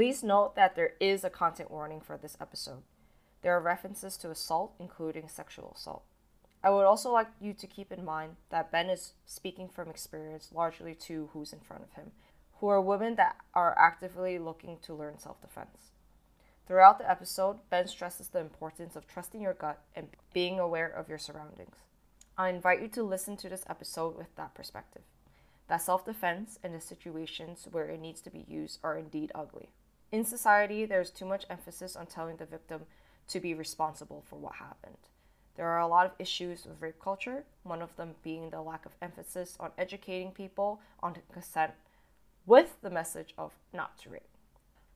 Please note that there is a content warning for this episode. There are references to assault, including sexual assault. I would also like you to keep in mind that Ben is speaking from experience largely to who's in front of him, who are women that are actively looking to learn self defense. Throughout the episode, Ben stresses the importance of trusting your gut and being aware of your surroundings. I invite you to listen to this episode with that perspective that self defense and the situations where it needs to be used are indeed ugly. In society, there's too much emphasis on telling the victim to be responsible for what happened. There are a lot of issues with rape culture, one of them being the lack of emphasis on educating people on consent with the message of not to rape.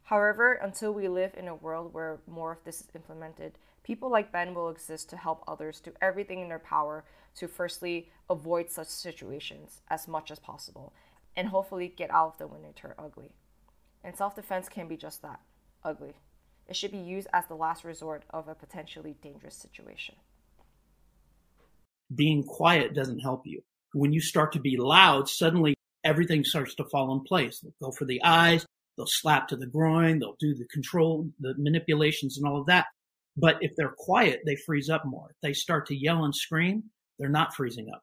However, until we live in a world where more of this is implemented, people like Ben will exist to help others do everything in their power to firstly avoid such situations as much as possible and hopefully get out of them when they turn ugly. And self defense can be just that ugly. It should be used as the last resort of a potentially dangerous situation. Being quiet doesn't help you. When you start to be loud, suddenly everything starts to fall in place. They'll go for the eyes, they'll slap to the groin, they'll do the control, the manipulations and all of that. But if they're quiet, they freeze up more. If they start to yell and scream, they're not freezing up.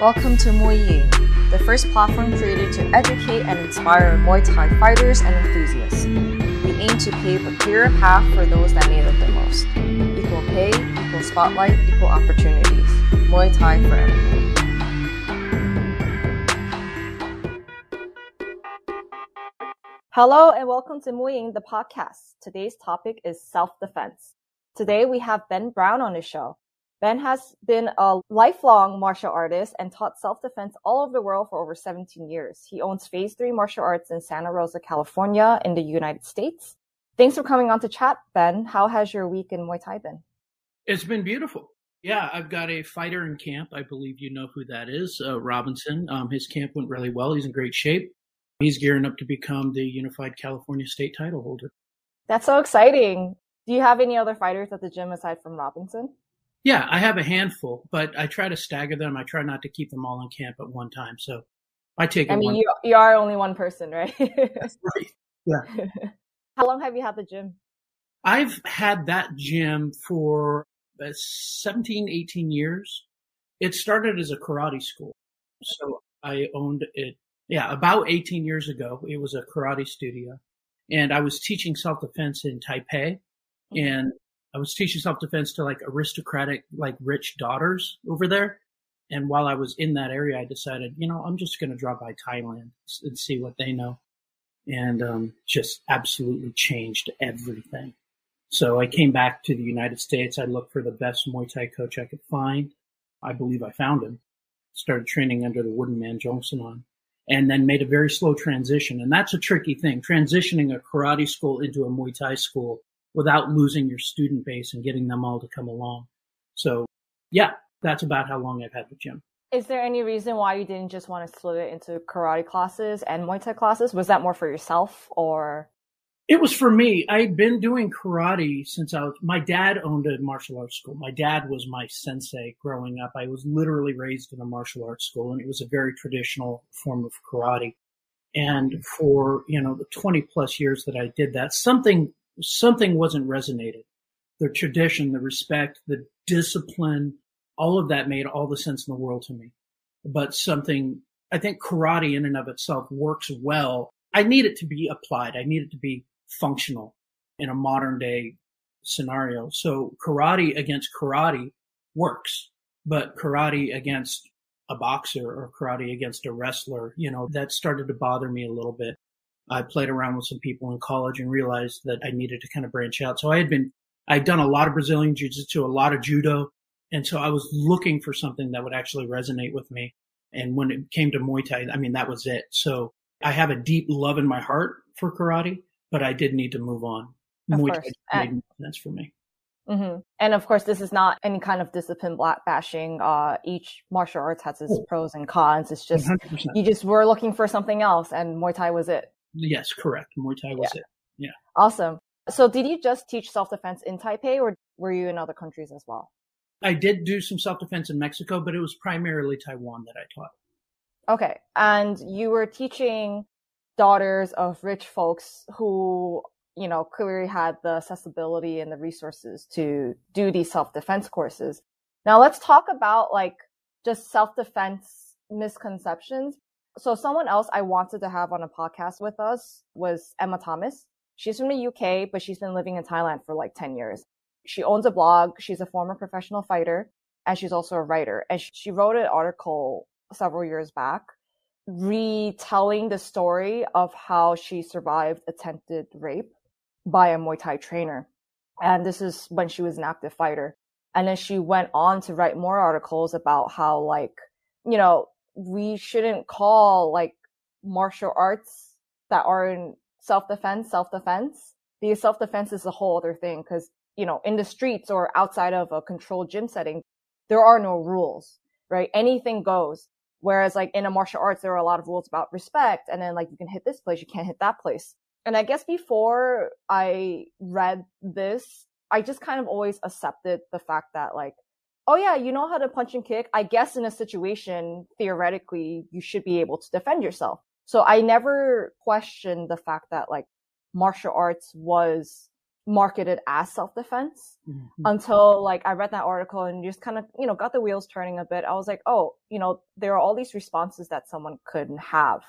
Welcome to Muay Ying, the first platform created to educate and inspire Muay Thai fighters and enthusiasts. We aim to pave a clearer path for those that need it the most. Equal pay, equal spotlight, equal opportunities. Muay Thai for everyone. Hello and welcome to Muay Ying, the podcast. Today's topic is self-defense. Today we have Ben Brown on the show. Ben has been a lifelong martial artist and taught self-defense all over the world for over 17 years. He owns Phase 3 Martial Arts in Santa Rosa, California in the United States. Thanks for coming on to chat, Ben. How has your week in Muay Thai been? It's been beautiful. Yeah, I've got a fighter in camp. I believe you know who that is, uh, Robinson. Um, his camp went really well. He's in great shape. He's gearing up to become the Unified California State title holder. That's so exciting. Do you have any other fighters at the gym aside from Robinson? Yeah, I have a handful, but I try to stagger them. I try not to keep them all in camp at one time. So I take. I mean, you you are only one person, right? Right. Yeah. How long have you had the gym? I've had that gym for uh, 17, 18 years. It started as a karate school. So I owned it. Yeah, about 18 years ago, it was a karate studio and I was teaching self defense in Taipei and I was teaching self defense to like aristocratic, like rich daughters over there. And while I was in that area, I decided, you know, I'm just going to drop by Thailand and see what they know. And um, just absolutely changed everything. So I came back to the United States. I looked for the best Muay Thai coach I could find. I believe I found him. Started training under the wooden man Jongsanan and then made a very slow transition. And that's a tricky thing, transitioning a karate school into a Muay Thai school without losing your student base and getting them all to come along. So yeah, that's about how long I've had the gym. Is there any reason why you didn't just want to split it into karate classes and Muay Thai classes? Was that more for yourself or? It was for me. I'd been doing karate since I was, my dad owned a martial arts school. My dad was my sensei growing up. I was literally raised in a martial arts school and it was a very traditional form of karate. And for, you know, the 20 plus years that I did that, something something wasn't resonated. The tradition, the respect, the discipline, all of that made all the sense in the world to me. But something, I think karate in and of itself works well. I need it to be applied. I need it to be functional in a modern day scenario. So karate against karate works, but karate against a boxer or karate against a wrestler, you know, that started to bother me a little bit. I played around with some people in college and realized that I needed to kind of branch out. So I had been, I'd done a lot of Brazilian jiu jitsu, a lot of judo. And so I was looking for something that would actually resonate with me. And when it came to Muay Thai, I mean, that was it. So I have a deep love in my heart for karate, but I did need to move on. Of Muay course. Thai made sense for me. Mm-hmm. And of course, this is not any kind of discipline black bashing. Uh, each martial arts has its pros and cons. It's just 100%. you just were looking for something else, and Muay Thai was it. Yes, correct. Muay Thai was yeah. it. Yeah. Awesome. So did you just teach self-defense in Taipei or were you in other countries as well? I did do some self-defense in Mexico, but it was primarily Taiwan that I taught. Okay. And you were teaching daughters of rich folks who, you know, clearly had the accessibility and the resources to do these self-defense courses. Now let's talk about like just self-defense misconceptions. So someone else I wanted to have on a podcast with us was Emma Thomas. She's from the UK, but she's been living in Thailand for like 10 years. She owns a blog. She's a former professional fighter and she's also a writer. And she wrote an article several years back retelling the story of how she survived attempted rape by a Muay Thai trainer. And this is when she was an active fighter. And then she went on to write more articles about how, like, you know, we shouldn't call like martial arts that are in self defense, self defense. Because self defense is a whole other thing. Cause, you know, in the streets or outside of a controlled gym setting, there are no rules, right? Anything goes. Whereas like in a martial arts, there are a lot of rules about respect. And then like you can hit this place, you can't hit that place. And I guess before I read this, I just kind of always accepted the fact that like, oh yeah, you know how to punch and kick. I guess in a situation, theoretically, you should be able to defend yourself. So I never questioned the fact that like martial arts was marketed as self-defense mm-hmm. until like I read that article and just kind of, you know, got the wheels turning a bit. I was like, oh, you know, there are all these responses that someone could have.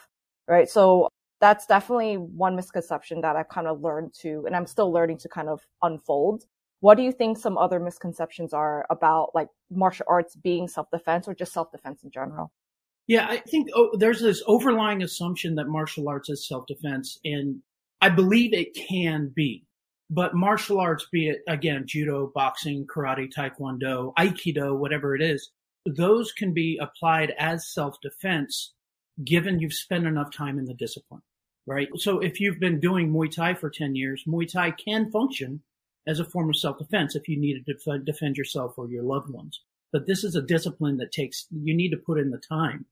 Right. So that's definitely one misconception that I've kind of learned to, and I'm still learning to kind of unfold. What do you think some other misconceptions are about like martial arts being self-defense or just self-defense in general? Yeah, I think oh, there's this overlying assumption that martial arts is self-defense, and I believe it can be. But martial arts, be it again, judo, boxing, karate, taekwondo, aikido, whatever it is, those can be applied as self-defense given you've spent enough time in the discipline, right? So if you've been doing Muay Thai for 10 years, Muay Thai can function as a form of self-defense if you need to defend yourself or your loved ones. But this is a discipline that takes, you need to put in the time.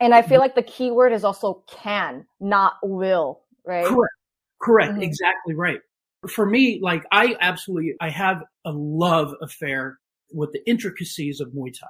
And I feel like the key word is also can, not will, right? Correct. Correct. Mm-hmm. Exactly right for me, like I absolutely, I have a love affair with the intricacies of Muay Thai,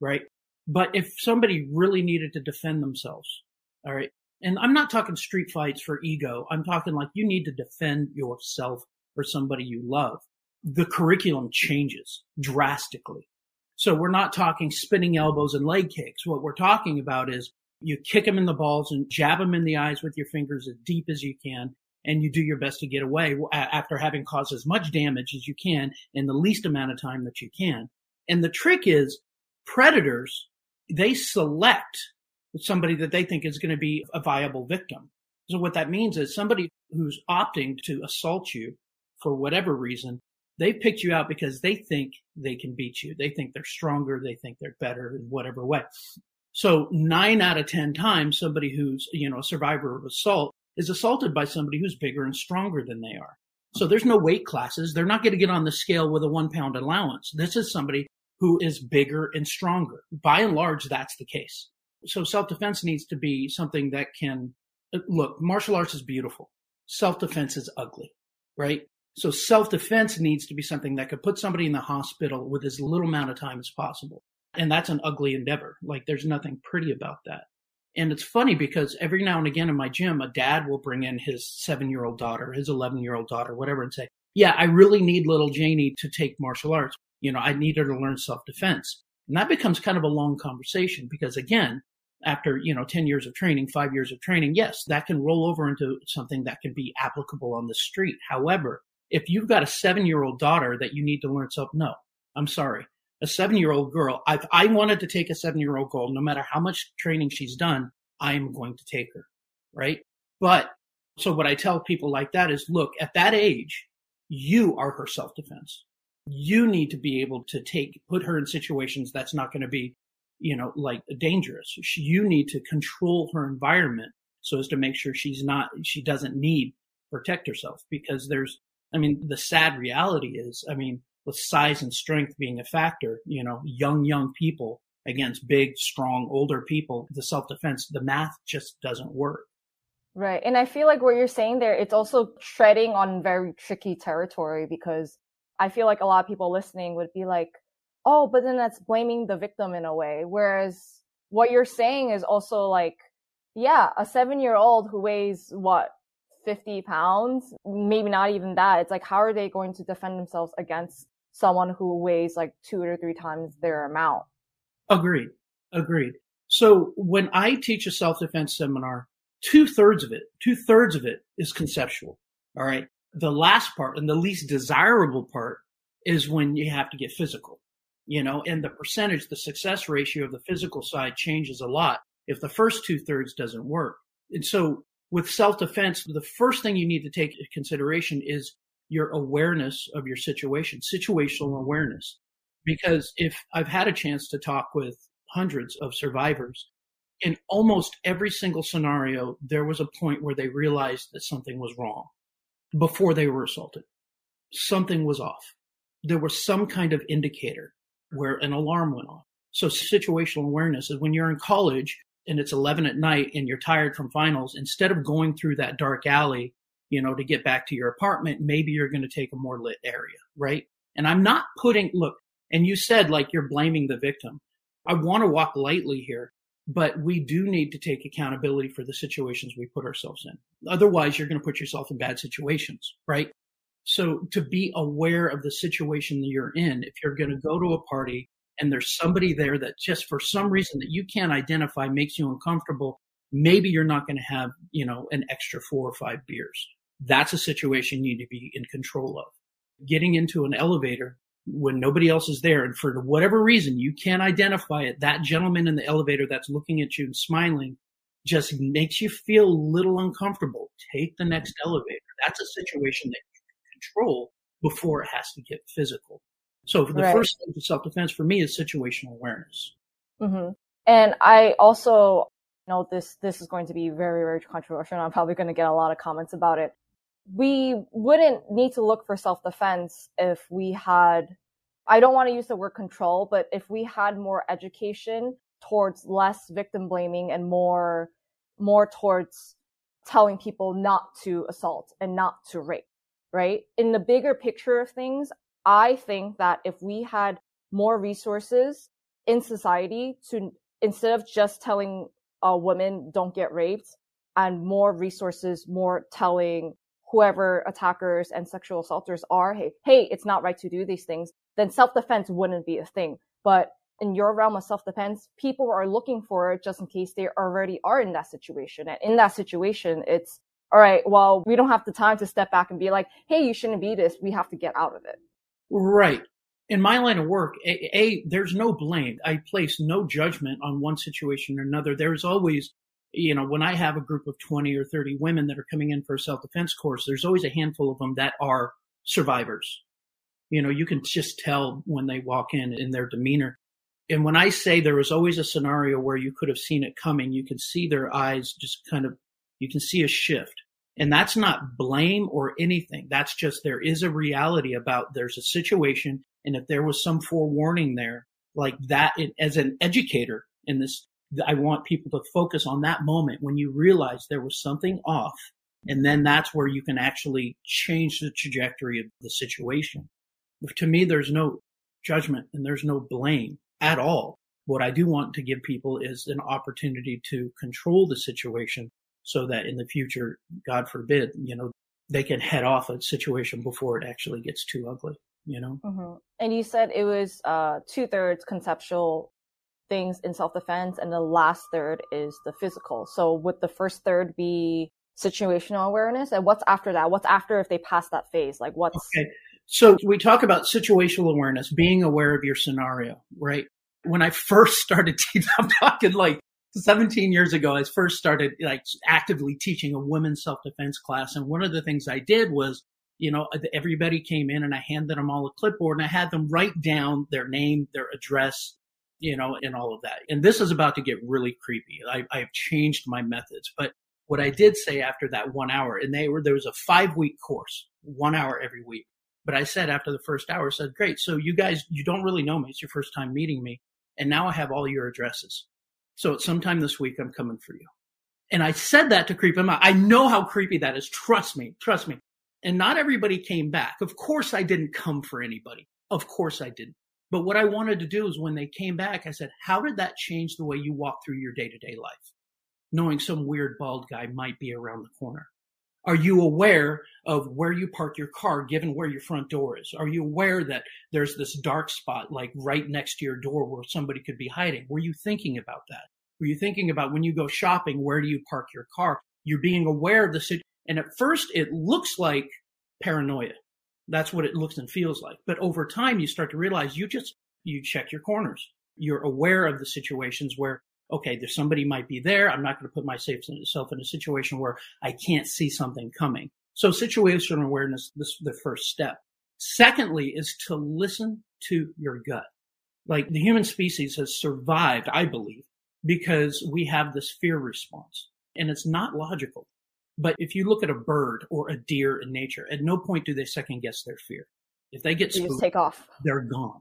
right? But if somebody really needed to defend themselves, all right, and I'm not talking street fights for ego. I'm talking like you need to defend yourself or somebody you love. The curriculum changes drastically. So we're not talking spinning elbows and leg kicks. What we're talking about is you kick them in the balls and jab them in the eyes with your fingers as deep as you can and you do your best to get away after having caused as much damage as you can in the least amount of time that you can. And the trick is predators, they select somebody that they think is going to be a viable victim. So what that means is somebody who's opting to assault you for whatever reason, they picked you out because they think they can beat you. They think they're stronger. They think they're better in whatever way. So nine out of 10 times, somebody who's, you know, a survivor of assault is assaulted by somebody who's bigger and stronger than they are. So there's no weight classes. They're not going to get on the scale with a one pound allowance. This is somebody who is bigger and stronger. By and large, that's the case. So self defense needs to be something that can look, martial arts is beautiful. Self defense is ugly, right? So self defense needs to be something that could put somebody in the hospital with as little amount of time as possible. And that's an ugly endeavor. Like there's nothing pretty about that. And it's funny because every now and again in my gym, a dad will bring in his seven year old daughter, his 11 year old daughter, whatever, and say, Yeah, I really need little Janie to take martial arts. You know, I need her to learn self defense. And that becomes kind of a long conversation because again, after, you know, 10 years of training, five years of training, yes, that can roll over into something that can be applicable on the street. However, if you've got a seven year old daughter that you need to learn self, no, I'm sorry a seven year old girl, if I wanted to take a seven year old girl, no matter how much training she's done, I'm going to take her. Right. But so what I tell people like that is look, at that age, you are her self defense. You need to be able to take, put her in situations that's not going to be, you know, like dangerous. You need to control her environment so as to make sure she's not, she doesn't need protect herself because there's, I mean, the sad reality is, I mean, with size and strength being a factor, you know, young, young people against big, strong, older people, the self defense, the math just doesn't work. Right. And I feel like what you're saying there, it's also treading on very tricky territory because I feel like a lot of people listening would be like, oh, but then that's blaming the victim in a way. Whereas what you're saying is also like, yeah, a seven year old who weighs what, 50 pounds, maybe not even that. It's like, how are they going to defend themselves against someone who weighs like two or three times their amount? Agreed. Agreed. So when I teach a self defense seminar, two thirds of it, two thirds of it is conceptual. All right. The last part and the least desirable part is when you have to get physical, you know, and the percentage, the success ratio of the physical side changes a lot if the first two thirds doesn't work. And so with self defense, the first thing you need to take into consideration is your awareness of your situation, situational awareness. Because if I've had a chance to talk with hundreds of survivors, in almost every single scenario, there was a point where they realized that something was wrong before they were assaulted. Something was off. There was some kind of indicator where an alarm went off. So situational awareness is when you're in college and it's 11 at night and you're tired from finals, instead of going through that dark alley, you know, to get back to your apartment, maybe you're going to take a more lit area, right? And I'm not putting, look, and you said like you're blaming the victim. I want to walk lightly here, but we do need to take accountability for the situations we put ourselves in. Otherwise, you're going to put yourself in bad situations, right? So to be aware of the situation that you're in, if you're going to go to a party and there's somebody there that just for some reason that you can't identify makes you uncomfortable, maybe you're not going to have, you know, an extra four or five beers. That's a situation you need to be in control of. Getting into an elevator when nobody else is there and for whatever reason you can't identify it, that gentleman in the elevator that's looking at you and smiling just makes you feel a little uncomfortable. Take the next elevator. That's a situation that you can control before it has to get physical. So the right. first thing to self-defense for me is situational awareness. Mm-hmm. And I also know this, this is going to be very, very controversial. I'm probably going to get a lot of comments about it. We wouldn't need to look for self-defense if we had, I don't want to use the word control, but if we had more education towards less victim blaming and more, more towards telling people not to assault and not to rape, right? In the bigger picture of things, I think that if we had more resources in society to, instead of just telling women don't get raped and more resources, more telling whoever attackers and sexual assaulters are, hey, hey, it's not right to do these things, then self-defense wouldn't be a thing. But in your realm of self-defense, people are looking for it just in case they already are in that situation. And in that situation, it's, all right, well, we don't have the time to step back and be like, hey, you shouldn't be this. We have to get out of it. Right. In my line of work, a, a, there's no blame. I place no judgment on one situation or another. There's always, you know, when I have a group of 20 or 30 women that are coming in for a self defense course, there's always a handful of them that are survivors. You know, you can just tell when they walk in in their demeanor. And when I say there was always a scenario where you could have seen it coming, you can see their eyes just kind of, you can see a shift. And that's not blame or anything. That's just there is a reality about there's a situation. And if there was some forewarning there, like that, it, as an educator in this, I want people to focus on that moment when you realize there was something off. And then that's where you can actually change the trajectory of the situation. To me, there's no judgment and there's no blame at all. What I do want to give people is an opportunity to control the situation so that in the future, God forbid, you know, they can head off a situation before it actually gets too ugly, you know? Mm-hmm. And you said it was uh, two thirds conceptual things in self defense, and the last third is the physical. So would the first third be situational awareness? And what's after that? What's after if they pass that phase? Like what's. Okay. So we talk about situational awareness, being aware of your scenario, right? When I first started teaching, I'm talking like 17 years ago, I first started like actively teaching a women's self-defense class. And one of the things I did was, you know, everybody came in and I handed them all a clipboard and I had them write down their name, their address, you know, and all of that. And this is about to get really creepy. I, I've changed my methods, but what I did say after that one hour, and they were, there was a five week course, one hour every week. But I said after the first hour, I said, great. So you guys, you don't really know me. It's your first time meeting me. And now I have all your addresses. So at sometime this week, I'm coming for you. And I said that to creep him out. I know how creepy that is. Trust me. Trust me. And not everybody came back. Of course I didn't come for anybody. Of course I didn't. But what I wanted to do is when they came back, I said, how did that change the way you walk through your day to day life? Knowing some weird bald guy might be around the corner. Are you aware of where you park your car given where your front door is? Are you aware that there's this dark spot like right next to your door where somebody could be hiding? Were you thinking about that? Were you thinking about when you go shopping, where do you park your car? You're being aware of the situation. And at first it looks like paranoia. That's what it looks and feels like. But over time, you start to realize you just, you check your corners. You're aware of the situations where, okay, there's somebody might be there. I'm not going to put myself in a situation where I can't see something coming. So situational awareness, this is the first step. Secondly is to listen to your gut. Like the human species has survived, I believe, because we have this fear response and it's not logical. But if you look at a bird or a deer in nature, at no point do they second guess their fear. If they get spooked, just take off. They're gone.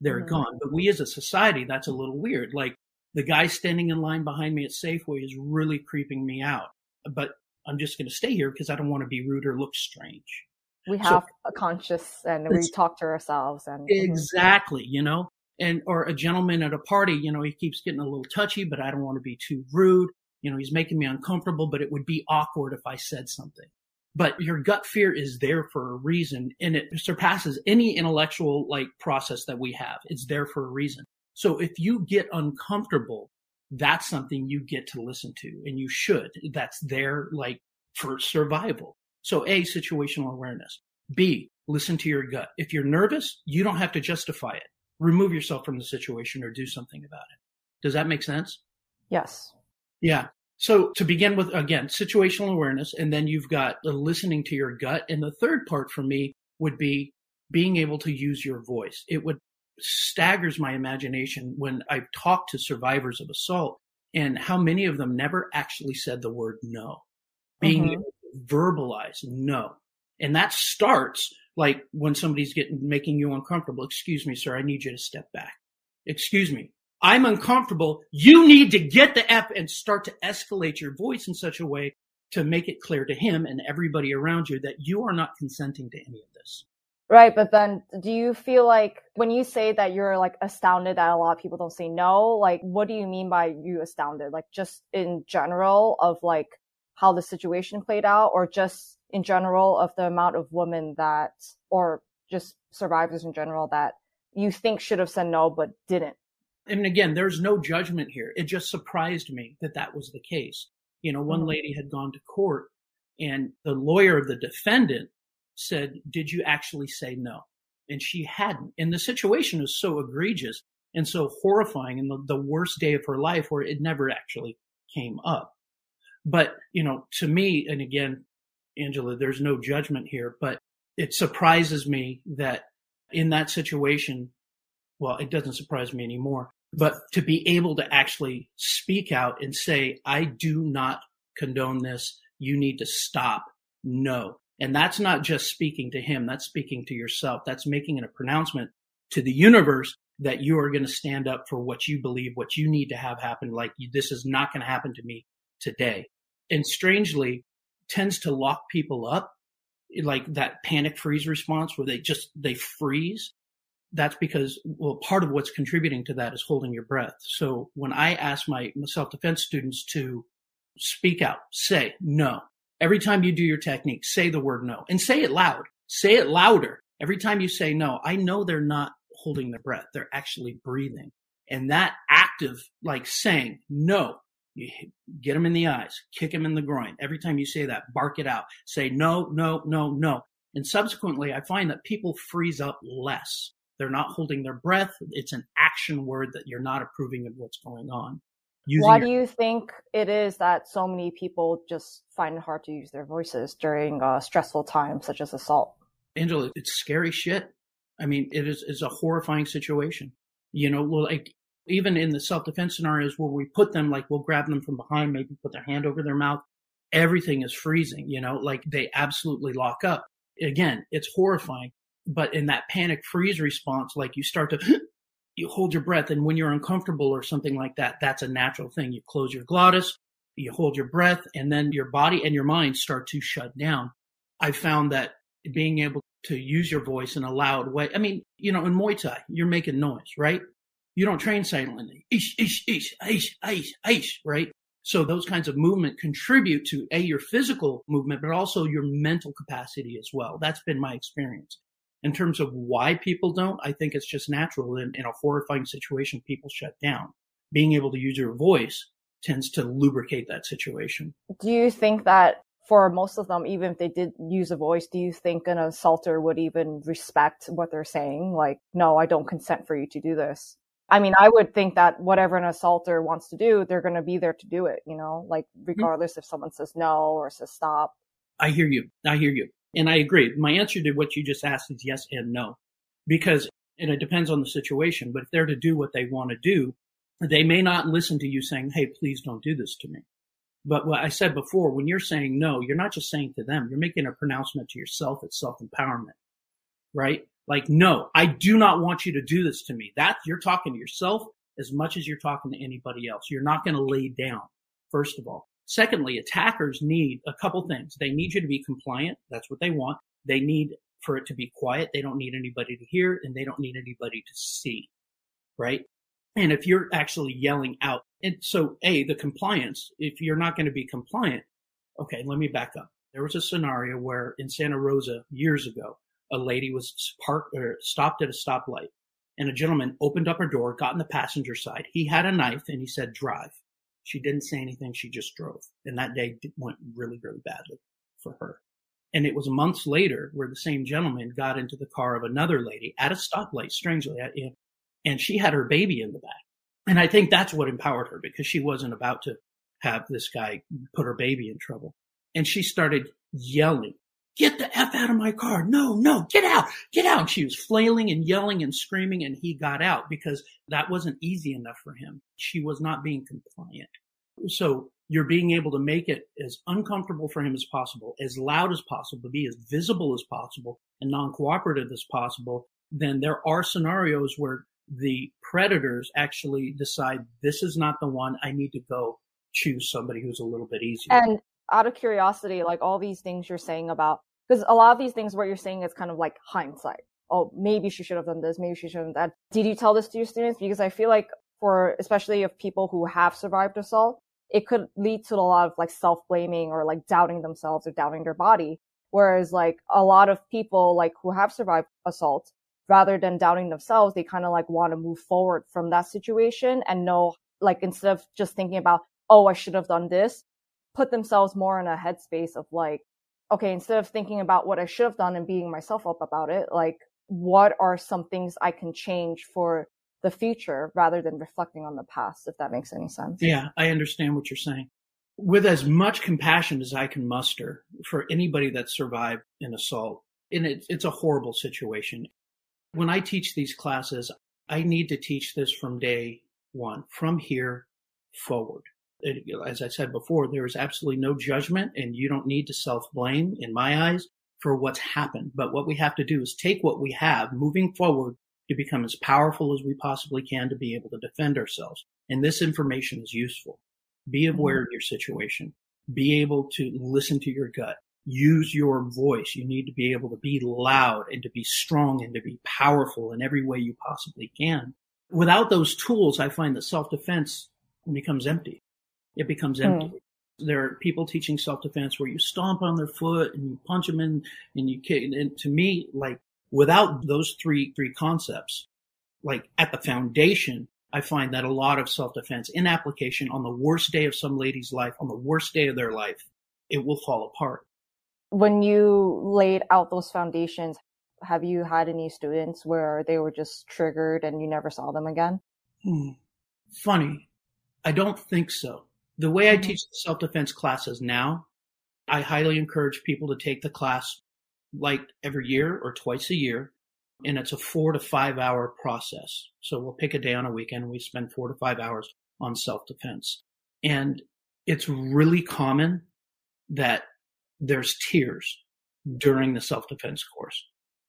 They're mm-hmm. gone. But we as a society, that's a little weird. Like the guy standing in line behind me at Safeway is really creeping me out. But I'm just going to stay here because I don't want to be rude or look strange. We have so, a conscious and we talk to ourselves and mm-hmm. exactly, you know, and or a gentleman at a party, you know, he keeps getting a little touchy, but I don't want to be too rude. You know, he's making me uncomfortable, but it would be awkward if I said something. But your gut fear is there for a reason and it surpasses any intellectual like process that we have. It's there for a reason. So if you get uncomfortable, that's something you get to listen to and you should. That's there like for survival. So A, situational awareness. B, listen to your gut. If you're nervous, you don't have to justify it. Remove yourself from the situation or do something about it. Does that make sense? Yes. Yeah. So to begin with, again, situational awareness, and then you've got the listening to your gut. And the third part for me would be being able to use your voice. It would staggers my imagination when I talk to survivors of assault and how many of them never actually said the word no. Being mm-hmm. able to verbalize no. And that starts like when somebody's getting making you uncomfortable. Excuse me, sir, I need you to step back. Excuse me, I'm uncomfortable. You need to get the F and start to escalate your voice in such a way to make it clear to him and everybody around you that you are not consenting to any of this. Right. But then do you feel like when you say that you're like astounded that a lot of people don't say no, like what do you mean by you astounded? Like just in general of like how the situation played out or just in general of the amount of women that, or just survivors in general that you think should have said no, but didn't? and again, there's no judgment here. It just surprised me that that was the case. You know, one mm-hmm. lady had gone to court and the lawyer of the defendant said, did you actually say no? And she hadn't. And the situation was so egregious and so horrifying and the, the worst day of her life where it never actually came up. But, you know, to me, and again, Angela, there's no judgment here, but it surprises me that in that situation, well, it doesn't surprise me anymore but to be able to actually speak out and say, I do not condone this. You need to stop. No. And that's not just speaking to him. That's speaking to yourself. That's making a pronouncement to the universe that you are going to stand up for what you believe, what you need to have happen. Like this is not going to happen to me today. And strangely tends to lock people up like that panic freeze response where they just, they freeze that's because well part of what's contributing to that is holding your breath so when i ask my self-defense students to speak out say no every time you do your technique say the word no and say it loud. Say it louder. Every time you say no i know they're not holding their breath. They're actually breathing. And that active like saying no you get them in the eyes kick them in the groin. Every time you say that bark it out. Say no no no no. And subsequently i find that people freeze up less. They're not holding their breath. It's an action word that you're not approving of what's going on. Why do you think it is that so many people just find it hard to use their voices during uh, stressful times such as assault? Angela, it's scary shit. I mean, it is it's a horrifying situation. You know, like even in the self defense scenarios where we put them, like we'll grab them from behind, maybe put their hand over their mouth. Everything is freezing. You know, like they absolutely lock up. Again, it's horrifying but in that panic freeze response, like you start to, you hold your breath. And when you're uncomfortable or something like that, that's a natural thing. You close your glottis, you hold your breath, and then your body and your mind start to shut down. I found that being able to use your voice in a loud way. I mean, you know, in Muay Thai, you're making noise, right? You don't train silently. Ish, ish, ish, ish, ish, ish, right? So those kinds of movement contribute to a your physical movement, but also your mental capacity as well. That's been my experience. In terms of why people don't, I think it's just natural. In, in a horrifying situation, people shut down. Being able to use your voice tends to lubricate that situation. Do you think that for most of them, even if they did use a voice, do you think an assaulter would even respect what they're saying? Like, no, I don't consent for you to do this. I mean, I would think that whatever an assaulter wants to do, they're going to be there to do it, you know, like mm-hmm. regardless mm-hmm. if someone says no or says stop. I hear you. I hear you. And I agree. My answer to what you just asked is yes and no. Because, and it depends on the situation, but if they're to do what they want to do, they may not listen to you saying, Hey, please don't do this to me. But what I said before, when you're saying no, you're not just saying to them, you're making a pronouncement to yourself. It's self empowerment, right? Like, no, I do not want you to do this to me. That you're talking to yourself as much as you're talking to anybody else. You're not going to lay down, first of all. Secondly, attackers need a couple things. They need you to be compliant. That's what they want. They need for it to be quiet. They don't need anybody to hear and they don't need anybody to see, right? And if you're actually yelling out, and so A, the compliance, if you're not going to be compliant, okay, let me back up. There was a scenario where in Santa Rosa years ago, a lady was parked or stopped at a stoplight and a gentleman opened up her door, got in the passenger side. He had a knife and he said, drive. She didn't say anything. She just drove. And that day went really, really badly for her. And it was months later where the same gentleman got into the car of another lady at a stoplight, strangely, and she had her baby in the back. And I think that's what empowered her because she wasn't about to have this guy put her baby in trouble. And she started yelling get the F out of my car. No, no, get out, get out. she was flailing and yelling and screaming and he got out because that wasn't easy enough for him. She was not being compliant. So you're being able to make it as uncomfortable for him as possible, as loud as possible, to be as visible as possible and non-cooperative as possible. Then there are scenarios where the predators actually decide this is not the one I need to go choose somebody who's a little bit easier. And out of curiosity, like all these things you're saying about, because a lot of these things what you're saying is kind of like hindsight. Oh, maybe she should have done this. Maybe she should have that. Did you tell this to your students? Because I feel like for, especially of people who have survived assault, it could lead to a lot of like self blaming or like doubting themselves or doubting their body. Whereas like a lot of people like who have survived assault, rather than doubting themselves, they kind of like want to move forward from that situation and know like instead of just thinking about, oh, I should have done this, put themselves more in a headspace of like, okay, instead of thinking about what I should have done and beating myself up about it, like, what are some things I can change for the future rather than reflecting on the past, if that makes any sense? Yeah, I understand what you're saying. With as much compassion as I can muster for anybody that survived an assault, and it, it's a horrible situation. When I teach these classes, I need to teach this from day one, from here forward as I said before, there is absolutely no judgment and you don't need to self blame in my eyes for what's happened. But what we have to do is take what we have moving forward to become as powerful as we possibly can to be able to defend ourselves. And this information is useful. Be mm-hmm. aware of your situation. Be able to listen to your gut. Use your voice. You need to be able to be loud and to be strong and to be powerful in every way you possibly can. Without those tools, I find that self defense becomes empty it becomes empty. Mm. There are people teaching self defense where you stomp on their foot and you punch them in and you kick. And to me, like without those three three concepts, like at the foundation, I find that a lot of self defense in application on the worst day of some lady's life, on the worst day of their life, it will fall apart. When you laid out those foundations, have you had any students where they were just triggered and you never saw them again? Hmm. Funny. I don't think so. The way I mm-hmm. teach self defense classes now, I highly encourage people to take the class like every year or twice a year. And it's a four to five hour process. So we'll pick a day on a weekend and we spend four to five hours on self defense. And it's really common that there's tears during the self defense course,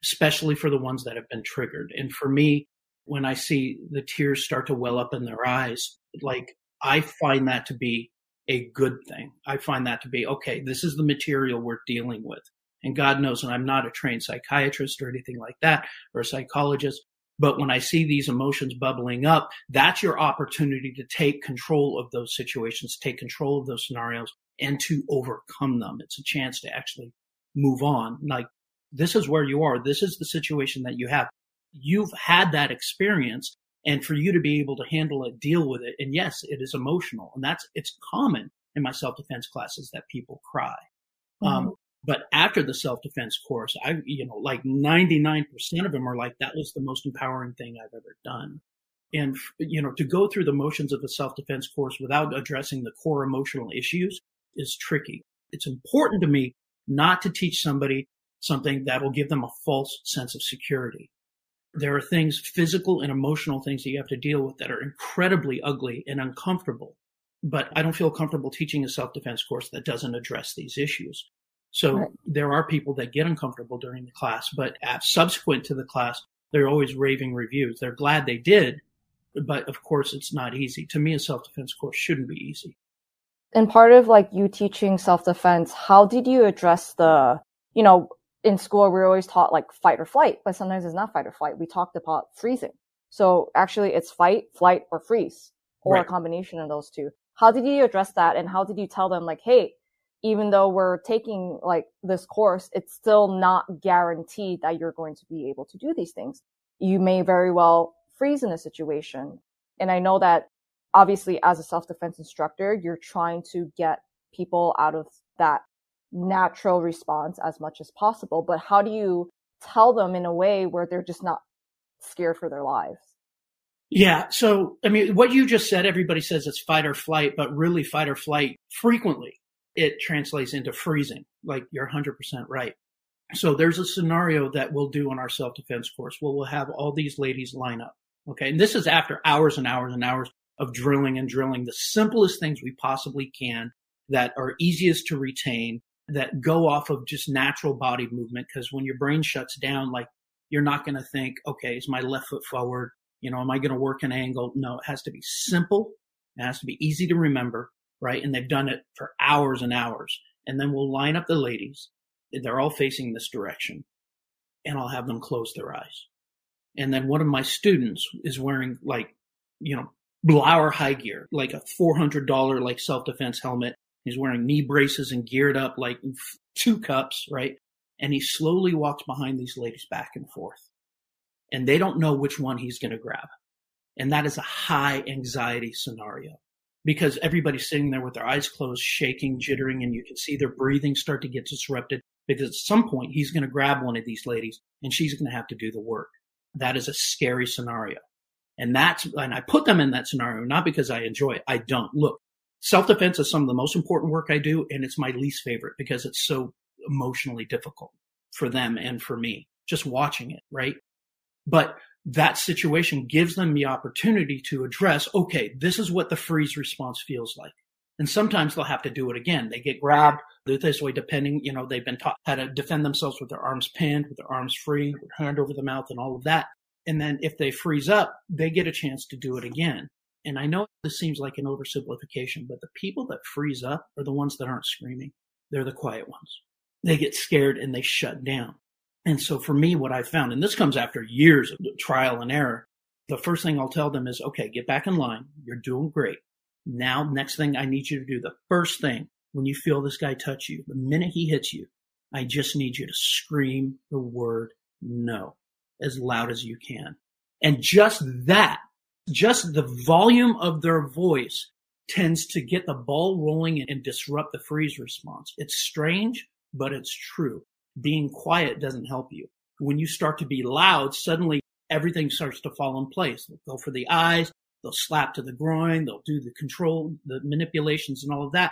especially for the ones that have been triggered. And for me, when I see the tears start to well up in their eyes, like I find that to be a good thing. I find that to be okay. This is the material we're dealing with, And God knows that I'm not a trained psychiatrist or anything like that or a psychologist. But when I see these emotions bubbling up, that's your opportunity to take control of those situations, take control of those scenarios and to overcome them. It's a chance to actually move on. Like, this is where you are. This is the situation that you have. You've had that experience and for you to be able to handle it, deal with it. And yes, it is emotional and that's, it's common in my self defense classes that people cry. Mm-hmm. Um, but after the self defense course, I, you know, like 99% of them are like, that was the most empowering thing I've ever done. And, you know, to go through the motions of a self defense course without addressing the core emotional issues is tricky. It's important to me not to teach somebody something that will give them a false sense of security. There are things, physical and emotional things that you have to deal with that are incredibly ugly and uncomfortable. But I don't feel comfortable teaching a self defense course that doesn't address these issues. So right. there are people that get uncomfortable during the class, but subsequent to the class, they're always raving reviews. They're glad they did, but of course it's not easy. To me, a self defense course shouldn't be easy. And part of like you teaching self defense, how did you address the, you know, in school we're always taught like fight or flight, but sometimes it's not fight or flight. We talked about freezing. So actually it's fight, flight, or freeze, or right. a combination of those two. How did you address that? And how did you tell them like, hey, even though we're taking like this course, it's still not guaranteed that you're going to be able to do these things. You may very well freeze in a situation. And I know that obviously as a self-defense instructor, you're trying to get people out of that natural response as much as possible. But how do you tell them in a way where they're just not scared for their lives? Yeah. So, I mean, what you just said, everybody says it's fight or flight, but really fight or flight frequently it translates into freezing. Like you're 100% right. So there's a scenario that we'll do in our self defense course where we'll have all these ladies line up. Okay. And this is after hours and hours and hours of drilling and drilling the simplest things we possibly can that are easiest to retain that go off of just natural body movement. Cause when your brain shuts down, like you're not going to think, okay, is my left foot forward? You know, am I going to work an angle? No, it has to be simple. It has to be easy to remember, right? And they've done it for hours and hours. And then we'll line up the ladies. They're all facing this direction and I'll have them close their eyes. And then one of my students is wearing like, you know, Blauer high gear, like a $400 like self-defense helmet. He's wearing knee braces and geared up like two cups, right? And he slowly walks behind these ladies back and forth. And they don't know which one he's going to grab. And that is a high anxiety scenario because everybody's sitting there with their eyes closed, shaking, jittering, and you can see their breathing start to get disrupted because at some point he's going to grab one of these ladies and she's going to have to do the work. That is a scary scenario. And that's, and I put them in that scenario, not because I enjoy it. I don't. Look, self defense is some of the most important work I do, and it's my least favorite because it's so emotionally difficult for them and for me, just watching it, right? But that situation gives them the opportunity to address, okay, this is what the freeze response feels like. And sometimes they'll have to do it again. They get grabbed this way, depending, you know, they've been taught how to defend themselves with their arms pinned, with their arms free, hand over the mouth and all of that. And then if they freeze up, they get a chance to do it again. And I know this seems like an oversimplification, but the people that freeze up are the ones that aren't screaming. They're the quiet ones. They get scared and they shut down. And so for me, what I found, and this comes after years of trial and error, the first thing I'll tell them is, okay, get back in line. You're doing great. Now, next thing I need you to do, the first thing when you feel this guy touch you, the minute he hits you, I just need you to scream the word no as loud as you can. And just that, just the volume of their voice tends to get the ball rolling and disrupt the freeze response. It's strange, but it's true. Being quiet doesn't help you. When you start to be loud, suddenly everything starts to fall in place. They'll go for the eyes, they'll slap to the groin, they'll do the control, the manipulations and all of that.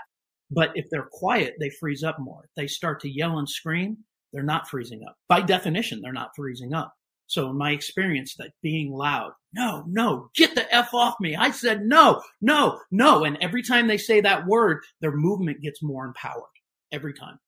But if they're quiet, they freeze up more. If they start to yell and scream, they're not freezing up. By definition, they're not freezing up. So in my experience, that being loud, no, no, get the F off me. I said no, no, no. And every time they say that word, their movement gets more empowered every time.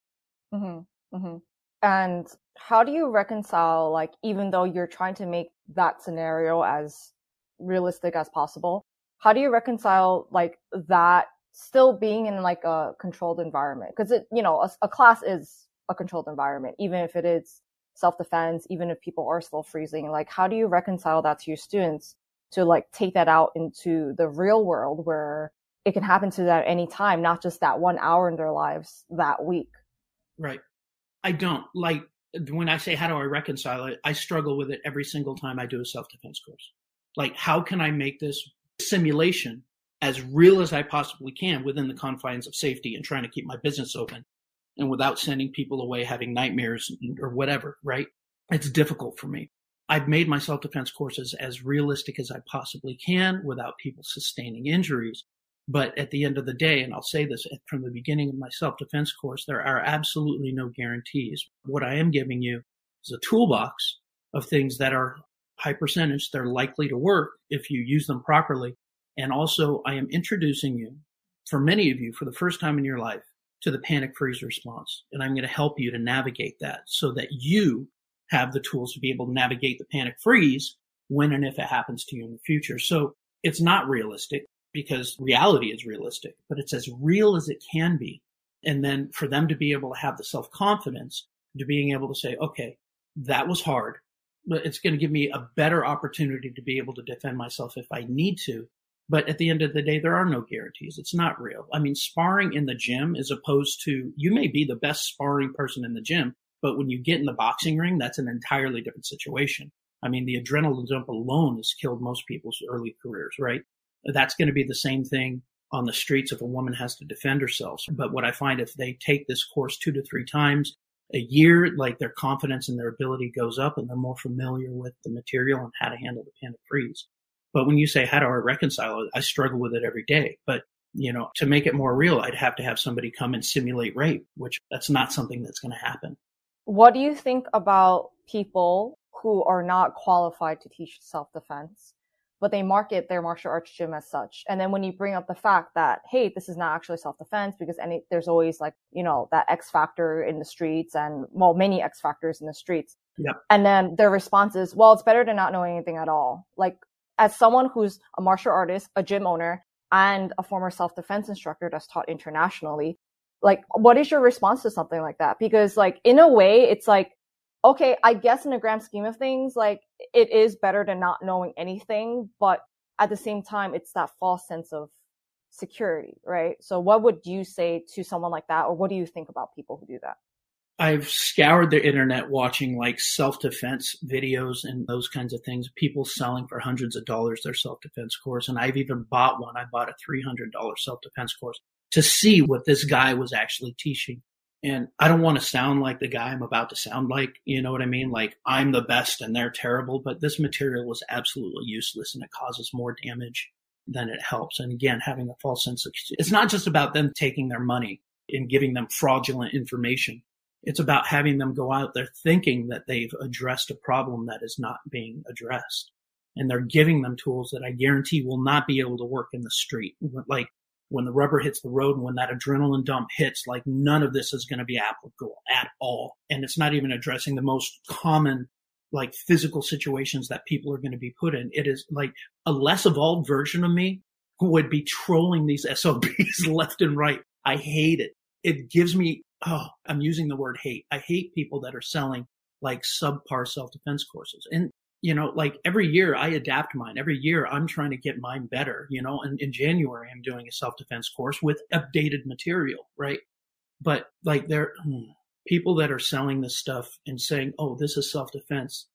Mm-hmm, mm-hmm. And how do you reconcile, like, even though you're trying to make that scenario as realistic as possible, how do you reconcile, like, that still being in like a controlled environment? Because it, you know, a, a class is a controlled environment, even if it is self defense, even if people are still freezing. Like, how do you reconcile that to your students to like take that out into the real world where it can happen to them at any time, not just that one hour in their lives that week? Right. I don't like when I say how do I reconcile it, I struggle with it every single time I do a self defense course. Like, how can I make this simulation as real as I possibly can within the confines of safety and trying to keep my business open and without sending people away having nightmares or whatever, right? It's difficult for me. I've made my self defense courses as realistic as I possibly can without people sustaining injuries. But at the end of the day, and I'll say this from the beginning of my self defense course, there are absolutely no guarantees. What I am giving you is a toolbox of things that are high percentage. They're likely to work if you use them properly. And also, I am introducing you, for many of you, for the first time in your life, to the panic freeze response. And I'm going to help you to navigate that so that you have the tools to be able to navigate the panic freeze when and if it happens to you in the future. So it's not realistic because reality is realistic, but it's as real as it can be. And then for them to be able to have the self confidence to being able to say, okay, that was hard, but it's going to give me a better opportunity to be able to defend myself if I need to. But at the end of the day, there are no guarantees. It's not real. I mean, sparring in the gym as opposed to you may be the best sparring person in the gym, but when you get in the boxing ring, that's an entirely different situation. I mean, the adrenaline dump alone has killed most people's early careers, right? That's going to be the same thing on the streets if a woman has to defend herself. But what I find if they take this course two to three times a year, like their confidence and their ability goes up and they're more familiar with the material and how to handle the panic freeze. But when you say, how do I reconcile it? I struggle with it every day. But, you know, to make it more real, I'd have to have somebody come and simulate rape, which that's not something that's going to happen. What do you think about people who are not qualified to teach self defense? but they market their martial arts gym as such. And then when you bring up the fact that, hey, this is not actually self-defense because any, there's always like, you know, that X factor in the streets and, well, many X factors in the streets. Yep. And then their response is, well, it's better to not know anything at all. Like, as someone who's a martial artist, a gym owner, and a former self-defense instructor that's taught internationally, like, what is your response to something like that? Because like, in a way, it's like, okay, I guess in the grand scheme of things, like it is better than not knowing anything, but at the same time, it's that false sense of security, right? So what would you say to someone like that? Or what do you think about people who do that? I've scoured the internet watching like self defense videos and those kinds of things. People selling for hundreds of dollars their self defense course. And I've even bought one. I bought a $300 self defense course to see what this guy was actually teaching. And I don't want to sound like the guy I'm about to sound like, you know what I mean? Like I'm the best and they're terrible, but this material was absolutely useless and it causes more damage than it helps. And again, having a false sense of, it's not just about them taking their money and giving them fraudulent information. It's about having them go out there thinking that they've addressed a problem that is not being addressed. And they're giving them tools that I guarantee will not be able to work in the street. Like when the rubber hits the road and when that adrenaline dump hits, like none of this is going to be applicable at all. And it's not even addressing the most common like physical situations that people are going to be put in. It is like a less evolved version of me who would be trolling these SOBs left and right. I hate it. It gives me, oh, I'm using the word hate. I hate people that are selling like subpar self defense courses. And you know, like every year I adapt mine. Every year I'm trying to get mine better, you know, and in January I'm doing a self defense course with updated material, right? But like there, hmm, people that are selling this stuff and saying, oh, this is self defense,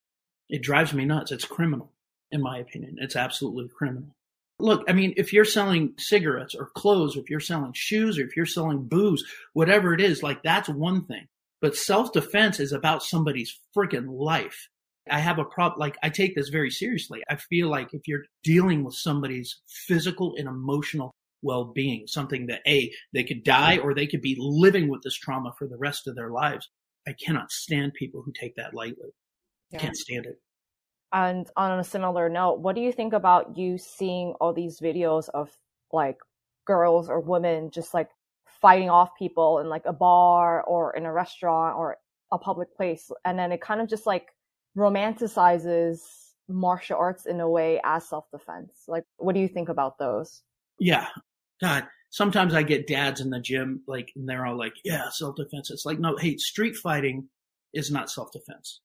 it drives me nuts. It's criminal, in my opinion. It's absolutely criminal. Look, I mean, if you're selling cigarettes or clothes, or if you're selling shoes, or if you're selling booze, whatever it is, like that's one thing. But self defense is about somebody's freaking life I have a problem. Like I take this very seriously. I feel like if you're dealing with somebody's physical and emotional well-being, something that a they could die or they could be living with this trauma for the rest of their lives. I cannot stand people who take that lightly. Yeah. Can't stand it. And on a similar note, what do you think about you seeing all these videos of like girls or women just like fighting off people in like a bar or in a restaurant or a public place and then it kind of just like romanticizes martial arts in a way as self defense. Like, what do you think about those? Yeah. God, sometimes I get dads in the gym, like, and they're all like, yeah, self defense. It's like, no, hey, street fighting is not self defense.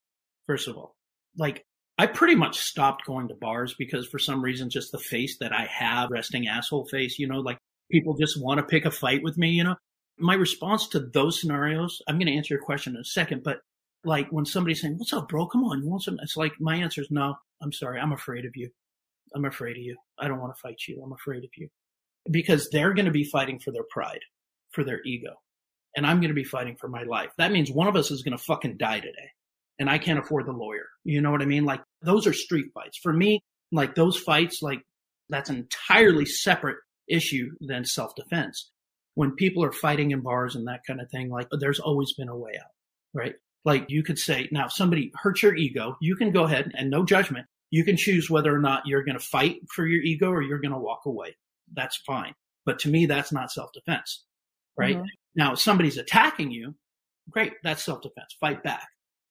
First of all, like, I pretty much stopped going to bars because for some reason, just the face that I have, resting asshole face, you know, like people just want to pick a fight with me, you know. My response to those scenarios, I'm going to answer your question in a second, but like when somebody's saying, "What's up, bro? Come on, you want some?" It's like my answer is no. I'm sorry. I'm afraid of you. I'm afraid of you. I don't want to fight you. I'm afraid of you because they're going to be fighting for their pride, for their ego, and I'm going to be fighting for my life. That means one of us is going to fucking die today, and I can't afford the lawyer. You know what I mean? Like those are street fights for me. Like those fights, like that's an entirely separate issue than self defense. When people are fighting in bars and that kind of thing, like there's always been a way out, right? Like you could say, now if somebody hurts your ego, you can go ahead and no judgment. You can choose whether or not you're going to fight for your ego or you're going to walk away. That's fine. But to me, that's not self defense, right? Mm-hmm. Now, if somebody's attacking you, great. That's self defense. Fight back.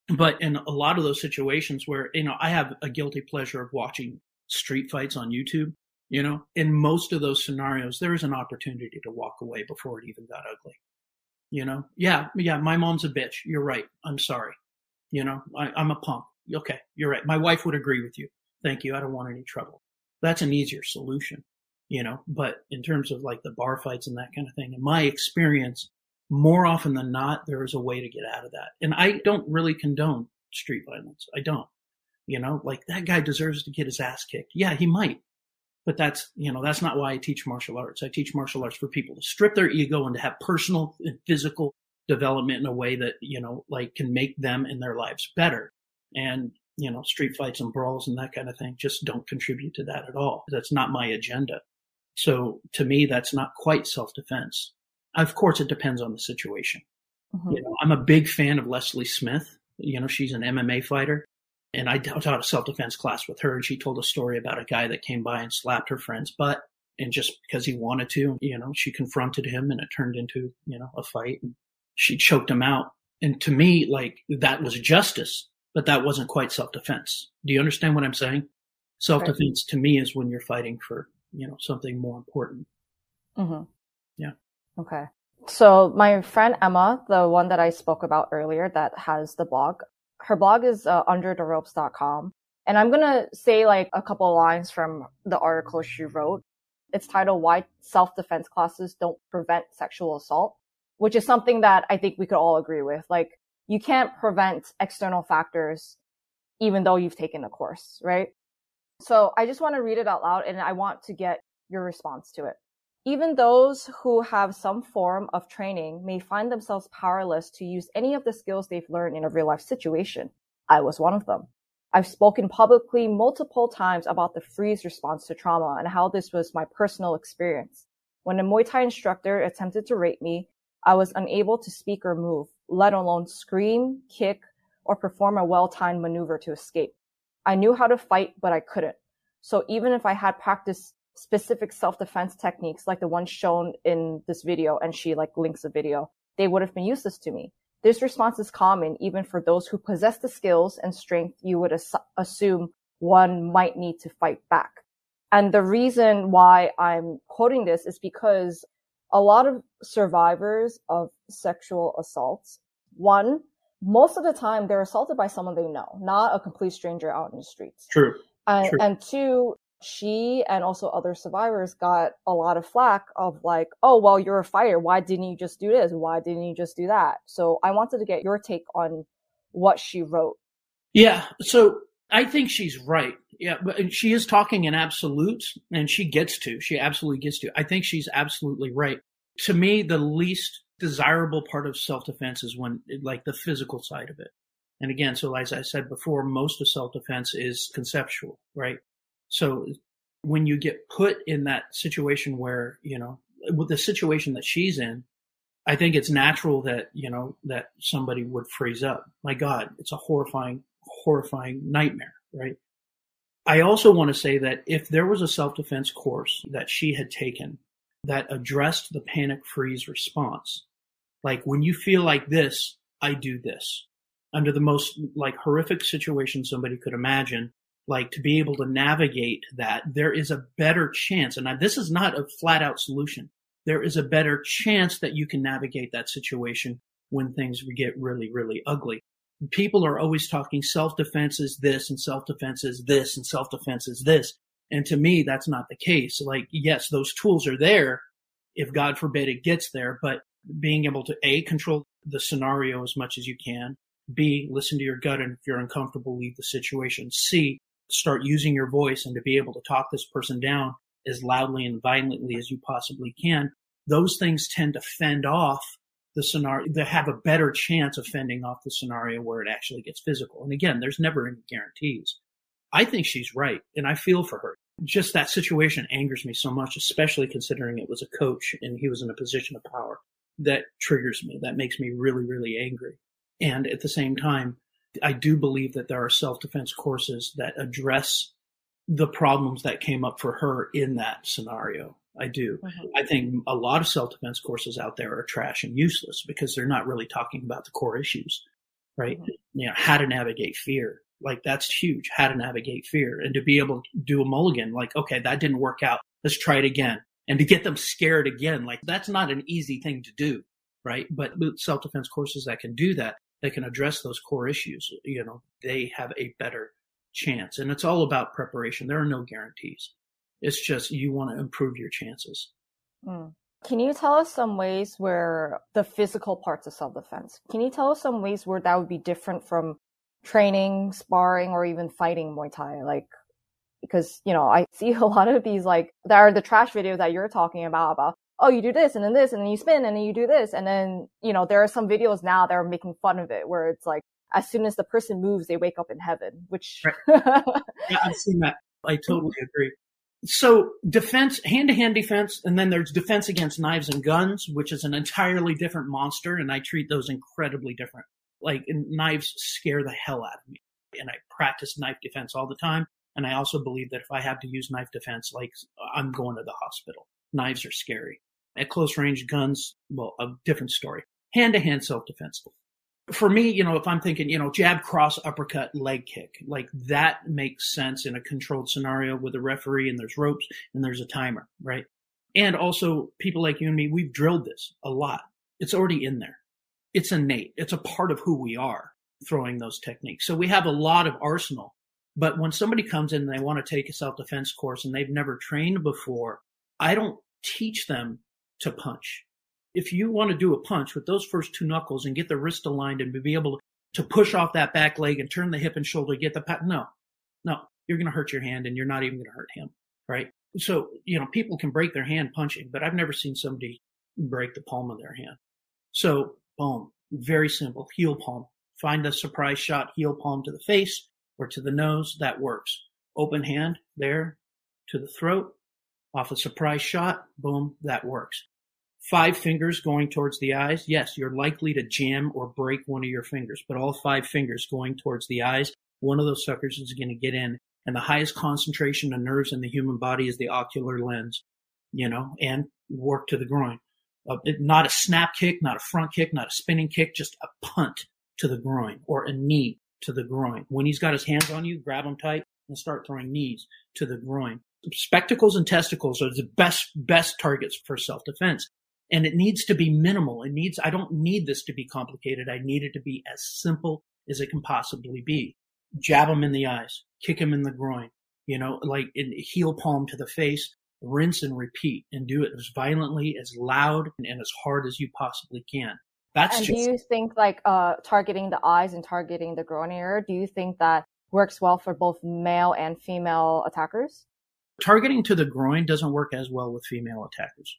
But in a lot of those situations where, you know, I have a guilty pleasure of watching street fights on YouTube, you know, in most of those scenarios, there is an opportunity to walk away before it even got ugly. You know, yeah, yeah, my mom's a bitch. You're right. I'm sorry. You know, I, I'm a punk. Okay, you're right. My wife would agree with you. Thank you. I don't want any trouble. That's an easier solution, you know, but in terms of like the bar fights and that kind of thing, in my experience, more often than not, there is a way to get out of that. And I don't really condone street violence. I don't. You know, like that guy deserves to get his ass kicked. Yeah, he might. But that's, you know, that's not why I teach martial arts. I teach martial arts for people to strip their ego and to have personal and physical development in a way that, you know, like can make them and their lives better. And, you know, street fights and brawls and that kind of thing just don't contribute to that at all. That's not my agenda. So to me, that's not quite self defense. Of course, it depends on the situation. Mm-hmm. You know, I'm a big fan of Leslie Smith. You know, she's an MMA fighter. And I taught a self defense class with her, and she told a story about a guy that came by and slapped her friend's butt. And just because he wanted to, you know, she confronted him and it turned into, you know, a fight. And she choked him out. And to me, like, that was justice, but that wasn't quite self defense. Do you understand what I'm saying? Self defense right. to me is when you're fighting for, you know, something more important. Mm-hmm. Yeah. Okay. So my friend Emma, the one that I spoke about earlier that has the blog, her blog is uh, undertheropes.com. And I'm going to say like a couple lines from the article she wrote. It's titled Why Self-Defense Classes Don't Prevent Sexual Assault, which is something that I think we could all agree with. Like you can't prevent external factors even though you've taken a course, right? So I just want to read it out loud and I want to get your response to it. Even those who have some form of training may find themselves powerless to use any of the skills they've learned in a real life situation. I was one of them. I've spoken publicly multiple times about the freeze response to trauma and how this was my personal experience. When a Muay Thai instructor attempted to rape me, I was unable to speak or move, let alone scream, kick, or perform a well-timed maneuver to escape. I knew how to fight, but I couldn't. So even if I had practiced specific self-defense techniques like the one shown in this video and she like links the video, they would have been useless to me. This response is common even for those who possess the skills and strength you would as- assume one might need to fight back. And the reason why I'm quoting this is because a lot of survivors of sexual assaults, one, most of the time they're assaulted by someone they know, not a complete stranger out in the streets. True. And, True. and two, she and also other survivors got a lot of flack of like, oh, well, you're a fighter. Why didn't you just do this? Why didn't you just do that? So I wanted to get your take on what she wrote. Yeah. So I think she's right. Yeah. But she is talking in absolutes and she gets to, she absolutely gets to. I think she's absolutely right. To me, the least desirable part of self defense is when, like, the physical side of it. And again, so as I said before, most of self defense is conceptual, right? So when you get put in that situation where, you know, with the situation that she's in, I think it's natural that, you know, that somebody would freeze up. My God, it's a horrifying, horrifying nightmare, right? I also want to say that if there was a self defense course that she had taken that addressed the panic freeze response, like when you feel like this, I do this under the most like horrific situation somebody could imagine like to be able to navigate that, there is a better chance. And this is not a flat out solution. there is a better chance that you can navigate that situation when things get really, really ugly. People are always talking self-defense is this and self-defense is this and self-defense is this. And to me, that's not the case. Like, yes, those tools are there if God forbid it gets there, but being able to A, control the scenario as much as you can. B, listen to your gut. And if you're uncomfortable, leave the situation. C, start using your voice and to be able to talk this person down as loudly and violently as you possibly can. Those things tend to fend off the scenario, they have a better chance of fending off the scenario where it actually gets physical. And again, there's never any guarantees. I think she's right and I feel for her. Just that situation angers me so much, especially considering it was a coach and he was in a position of power that triggers me. That makes me really, really angry. And at the same time, I do believe that there are self defense courses that address the problems that came up for her in that scenario. I do. Mm-hmm. I think a lot of self defense courses out there are trash and useless because they're not really talking about the core issues, right? Mm-hmm. You know, how to navigate fear. Like that's huge. How to navigate fear and to be able to do a mulligan. Like, okay, that didn't work out. Let's try it again and to get them scared again. Like that's not an easy thing to do, right? But self defense courses that can do that, that can address those core issues, you know, they have a better chance. And it's all about preparation. There are no guarantees. It's just you want to improve your chances. Mm. Can you tell us some ways where the physical parts of self defense, can you tell us some ways where that would be different from training, sparring, or even fighting Muay Thai? Like, because you know I see a lot of these like that are the trash videos that you're talking about about oh you do this and then this and then you spin and then you do this and then you know there are some videos now that are making fun of it where it's like as soon as the person moves they wake up in heaven which right. yeah, I've seen that I totally agree so defense hand to hand defense and then there's defense against knives and guns which is an entirely different monster and I treat those incredibly different like knives scare the hell out of me and I practice knife defense all the time and I also believe that if I have to use knife defense, like I'm going to the hospital. Knives are scary. At close range guns, well, a different story. Hand to hand self defense. For me, you know, if I'm thinking, you know, jab, cross, uppercut, leg kick, like that makes sense in a controlled scenario with a referee and there's ropes and there's a timer, right? And also people like you and me, we've drilled this a lot. It's already in there. It's innate. It's a part of who we are throwing those techniques. So we have a lot of arsenal but when somebody comes in and they want to take a self defense course and they've never trained before, I don't teach them to punch. If you want to do a punch with those first two knuckles and get the wrist aligned and be able to push off that back leg and turn the hip and shoulder, get the pat, no, no, you're going to hurt your hand and you're not even going to hurt him, right? So, you know, people can break their hand punching, but I've never seen somebody break the palm of their hand. So, boom, very simple, heel palm. Find a surprise shot, heel palm to the face, or to the nose, that works. Open hand there to the throat, off a surprise shot, boom, that works. Five fingers going towards the eyes, yes, you're likely to jam or break one of your fingers, but all five fingers going towards the eyes, one of those suckers is going to get in. And the highest concentration of nerves in the human body is the ocular lens, you know, and work to the groin. Uh, not a snap kick, not a front kick, not a spinning kick, just a punt to the groin or a knee to the groin. When he's got his hands on you, grab him tight and start throwing knees to the groin. Spectacles and testicles are the best, best targets for self-defense. And it needs to be minimal. It needs, I don't need this to be complicated. I need it to be as simple as it can possibly be. Jab him in the eyes, kick him in the groin, you know, like in heel palm to the face, rinse and repeat and do it as violently, as loud and as hard as you possibly can. That's and just... do you think like uh, targeting the eyes and targeting the groin area? Do you think that works well for both male and female attackers? Targeting to the groin doesn't work as well with female attackers.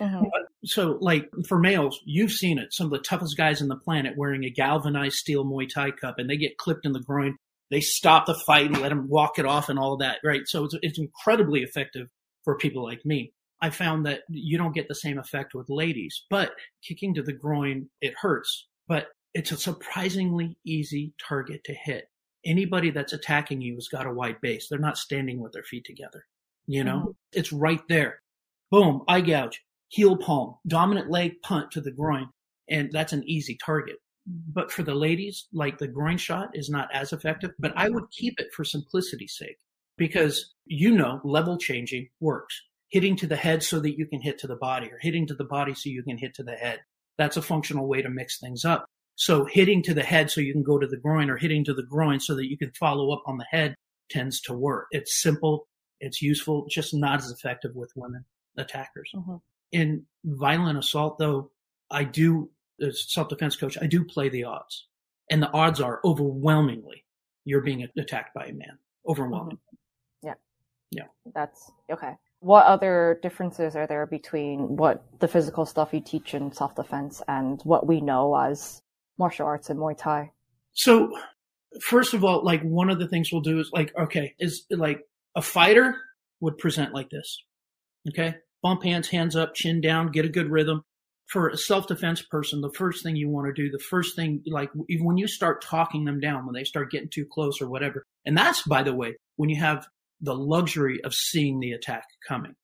Mm-hmm. So, like for males, you've seen it. Some of the toughest guys on the planet wearing a galvanized steel Muay Thai cup, and they get clipped in the groin. They stop the fight and let them walk it off, and all that. Right. So it's, it's incredibly effective for people like me. I found that you don't get the same effect with ladies, but kicking to the groin, it hurts, but it's a surprisingly easy target to hit. Anybody that's attacking you has got a wide base. They're not standing with their feet together. You know, mm-hmm. it's right there. Boom, eye gouge, heel palm, dominant leg punt to the groin. And that's an easy target. But for the ladies, like the groin shot is not as effective, but I would keep it for simplicity's sake because you know, level changing works hitting to the head so that you can hit to the body or hitting to the body so you can hit to the head. That's a functional way to mix things up. So hitting to the head so you can go to the groin or hitting to the groin so that you can follow up on the head tends to work. It's simple. It's useful, just not as effective with women attackers. Mm-hmm. In violent assault, though, I do, as self defense coach, I do play the odds. And the odds are overwhelmingly you're being attacked by a man. Overwhelming. Mm-hmm. Yeah. Yeah. That's okay. What other differences are there between what the physical stuff you teach in self defense and what we know as martial arts and Muay Thai? So, first of all, like one of the things we'll do is like, okay, is like a fighter would present like this. Okay. Bump hands, hands up, chin down, get a good rhythm. For a self defense person, the first thing you want to do, the first thing, like even when you start talking them down, when they start getting too close or whatever. And that's, by the way, when you have the luxury of seeing the attack coming,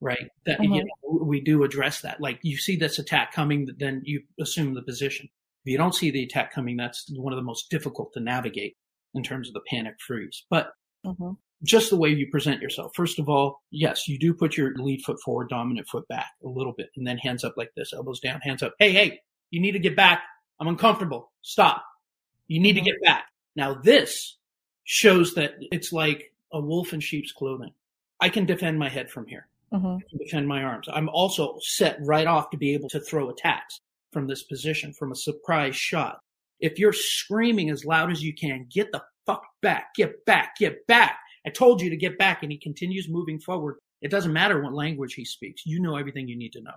right? That, Mhm. you know, we do address that. Like you see this attack coming, then you assume the position. If you don't see the attack coming, that's one of the most difficult to navigate in terms of the panic freeze. But Mm-hmm. Just the way you present yourself. First of all, yes, you do put your lead foot forward, dominant foot back a little bit, and then hands up like this, elbows down, hands up. Hey, hey, you need to get back. I'm uncomfortable. Stop. You need to get back. Now this shows that it's like a wolf in sheep's clothing. I can defend my head from here. Mm-hmm. I can defend my arms. I'm also set right off to be able to throw attacks from this position, from a surprise shot. If you're screaming as loud as you can, get the fuck back, get back, get back. I told you to get back. And he continues moving forward. It doesn't matter what language he speaks. You know everything you need to know.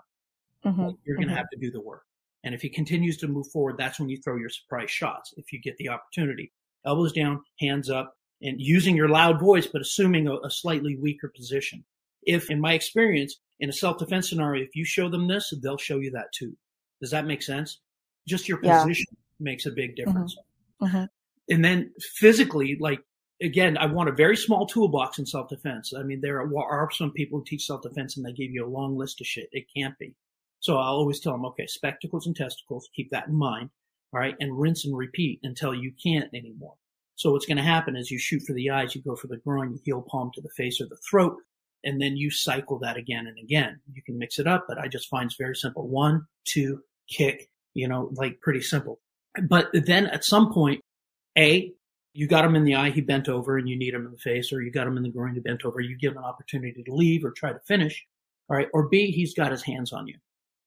Mm-hmm. You're going to have to do the work. And if he continues to move forward, that's when you throw your surprise shots. If you get the opportunity, elbows down, hands up, and using your loud voice, but assuming a, a slightly weaker position. If, in my experience, in a self-defense scenario, if you show them this, they'll show you that too. Does that make sense? Just your Yeah. position makes a big difference. Mhm. And then physically, like again, I want a very small toolbox in self-defense. I mean, there are, some people who teach self-defense and they give you a long list of shit. It can't be. So I'll always tell them, okay, spectacles and testicles, keep that in mind. All right. And rinse and repeat until you can't anymore. So what's going to happen is you shoot for the eyes, you go for the groin, you heel palm to the face or the throat, and then you cycle that again and again. You can mix it up, but I just find it's very simple. One, two, kick, you know, like pretty simple. But then at some point, A, you got him in the eye, he bent over and you need him in the face, or you got him in the groin, he bent over, you give him an opportunity to leave or try to finish. All right. Or B, he's got his hands on you.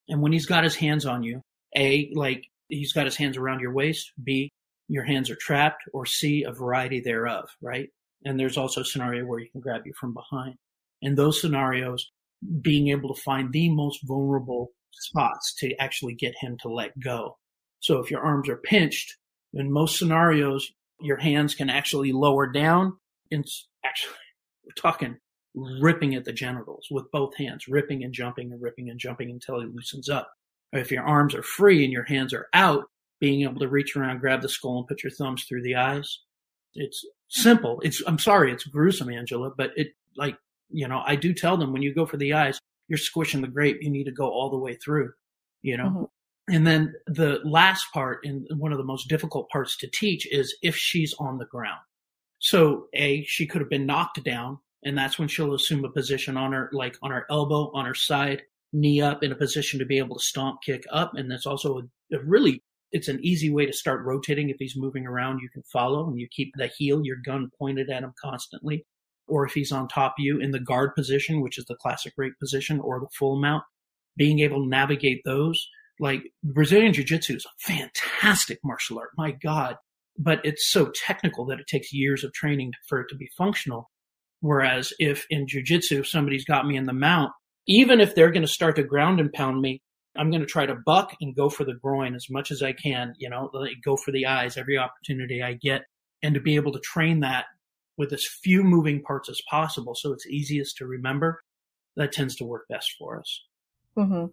And when he's got his hands on you, A, like he's got his hands around your waist, B, your hands are trapped, or C, a variety thereof, right? And there's also a scenario where you can grab you from behind. In those scenarios, being able to find the most vulnerable spots to actually get him to let go. So if your arms are pinched, in most scenarios, your hands can actually lower down and actually, we're talking ripping at the genitals with both hands, ripping and jumping and ripping and jumping until he loosens up. If your arms are free and your hands are out, being able to reach around, grab the skull and put your thumbs through the eyes. It's simple. It's, I'm sorry, it's gruesome, Angela, but it like, you know, I do tell them when you go for the eyes, you're squishing the grape. You need to go all the way through, you know? Mhm. And then the last part and one of the most difficult parts to teach is if she's on the ground. So A, she could have been knocked down and that's when she'll assume a position on her, like on her elbow, on her side, knee up in a position to be able to stomp kick up. And that's also a, a really, it's an easy way to start rotating. If he's moving around, you can follow and you keep the heel, your gun pointed at him constantly. Or if he's on top of you in the guard position, which is the classic rape position or the full mount, being able to navigate those like Brazilian Jiu Jitsu is a fantastic martial art. My God. But it's so technical that it takes years of training for it to be functional. Whereas if in Jiu Jitsu, somebody's got me in the mount, even if they're going to start to ground and pound me, I'm going to try to buck and go for the groin as much as I can, you know, go for the eyes every opportunity I get and to be able to train that with as few moving parts as possible so it's easiest to remember, that tends to work best for us. hmm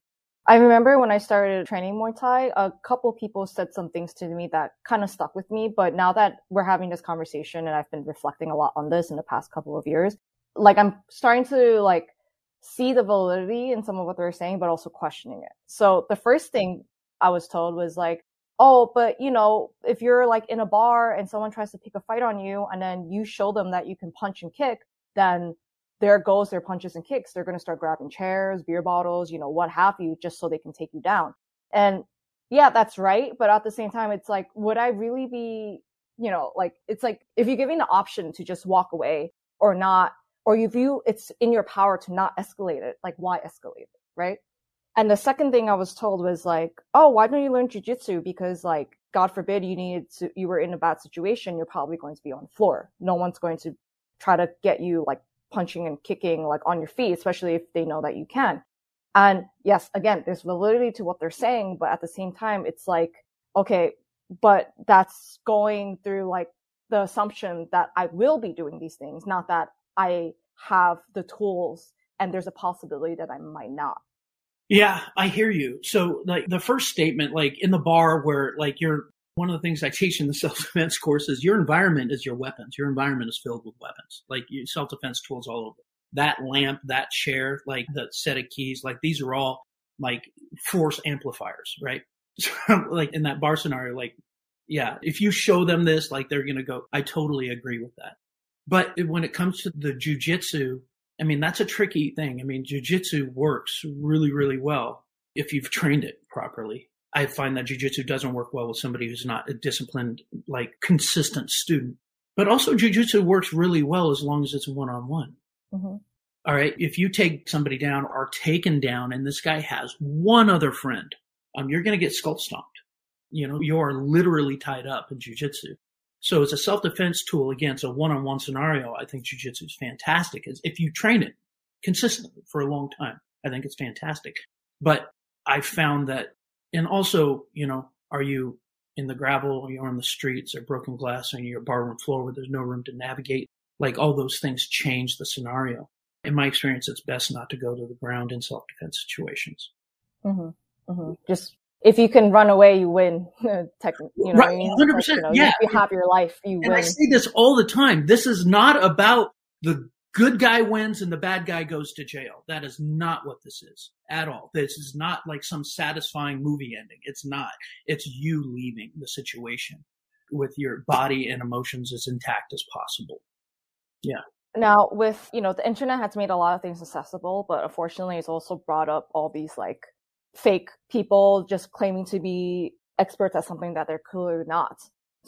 I remember when I started training Muay Thai, a couple people said some things to me that kind of stuck with me. But now that we're having this conversation and I've been reflecting a lot on this in the past couple of years, like I'm starting to like see the validity in some of what they're saying, but also questioning it. So the first thing I was told was like, oh, but you know, if you're like in a bar and someone tries to pick a fight on you and then you show them that you can punch and kick, then there goes their punches and kicks. They're going to start grabbing chairs, beer bottles, you know, what have you, just so they can take you down. And yeah, that's right. But at the same time, it's like, would I really be, you know, like, it's like if you're giving the option to just walk away or not, or you view it's in your power to not escalate it, like, why escalate it? Right. And the second thing I was told was like, oh, why don't you learn jujitsu? Because like, God forbid you needed to, you were in a bad situation, you're probably going to be on the floor. No one's going to try to get you like punching and kicking like on your feet, especially if they know that you can. And yes, again, there's validity to what they're saying, but at the same time, it's like, okay, but that's going through like the assumption that I will be doing these things, not that I have the tools and there's a possibility that I might not. Yeah, I hear you. So like the first statement, like in the bar where like you're one of the things I teach in the self defense course is your environment is your weapons. Your environment is filled with weapons, like your self defense tools all over. That lamp, that chair, like the set of keys, like these are all like force amplifiers, right? So, like in that bar scenario, like, yeah, if you show them this, like they're going to go, I totally agree with that. But when it comes to the jujitsu, I mean, that's a tricky thing. I mean, jujitsu works really, really well if you've trained it properly. I find that jujitsu doesn't work well with somebody who's not a disciplined, like consistent student. But also jujitsu works really well as long as it's one on one. All right. If you take somebody down or taken down and this guy has one other friend, um, you're going to get skull stomped. You know, you are literally tied up in jujitsu. So it's a self-defense tool against a one-on-one scenario. I think jujitsu is fantastic. If you train it consistently for a long time, I think it's fantastic. But I found that, and also, you know, are you in the gravel or you're on the streets or broken glass on your barroom floor where there's no room to navigate? Like all those things change the scenario. In my experience, it's best not to go to the ground in self-defense situations. Mm-hmm. Mm-hmm. Just if you can run away, you win. Tech, you know, right, hundred percent. You know, yeah, you have your life, you and win. I say this all the time. This is not about the good guy wins and the bad guy goes to jail. That is not what this is at all. This is not like some satisfying movie ending. It's not. It's you leaving the situation with your body and emotions as intact as possible. Yeah. Now, with you know, the internet has made a lot of things accessible, but unfortunately, it's also brought up all these like fake people just claiming to be experts at something that they're clearly not.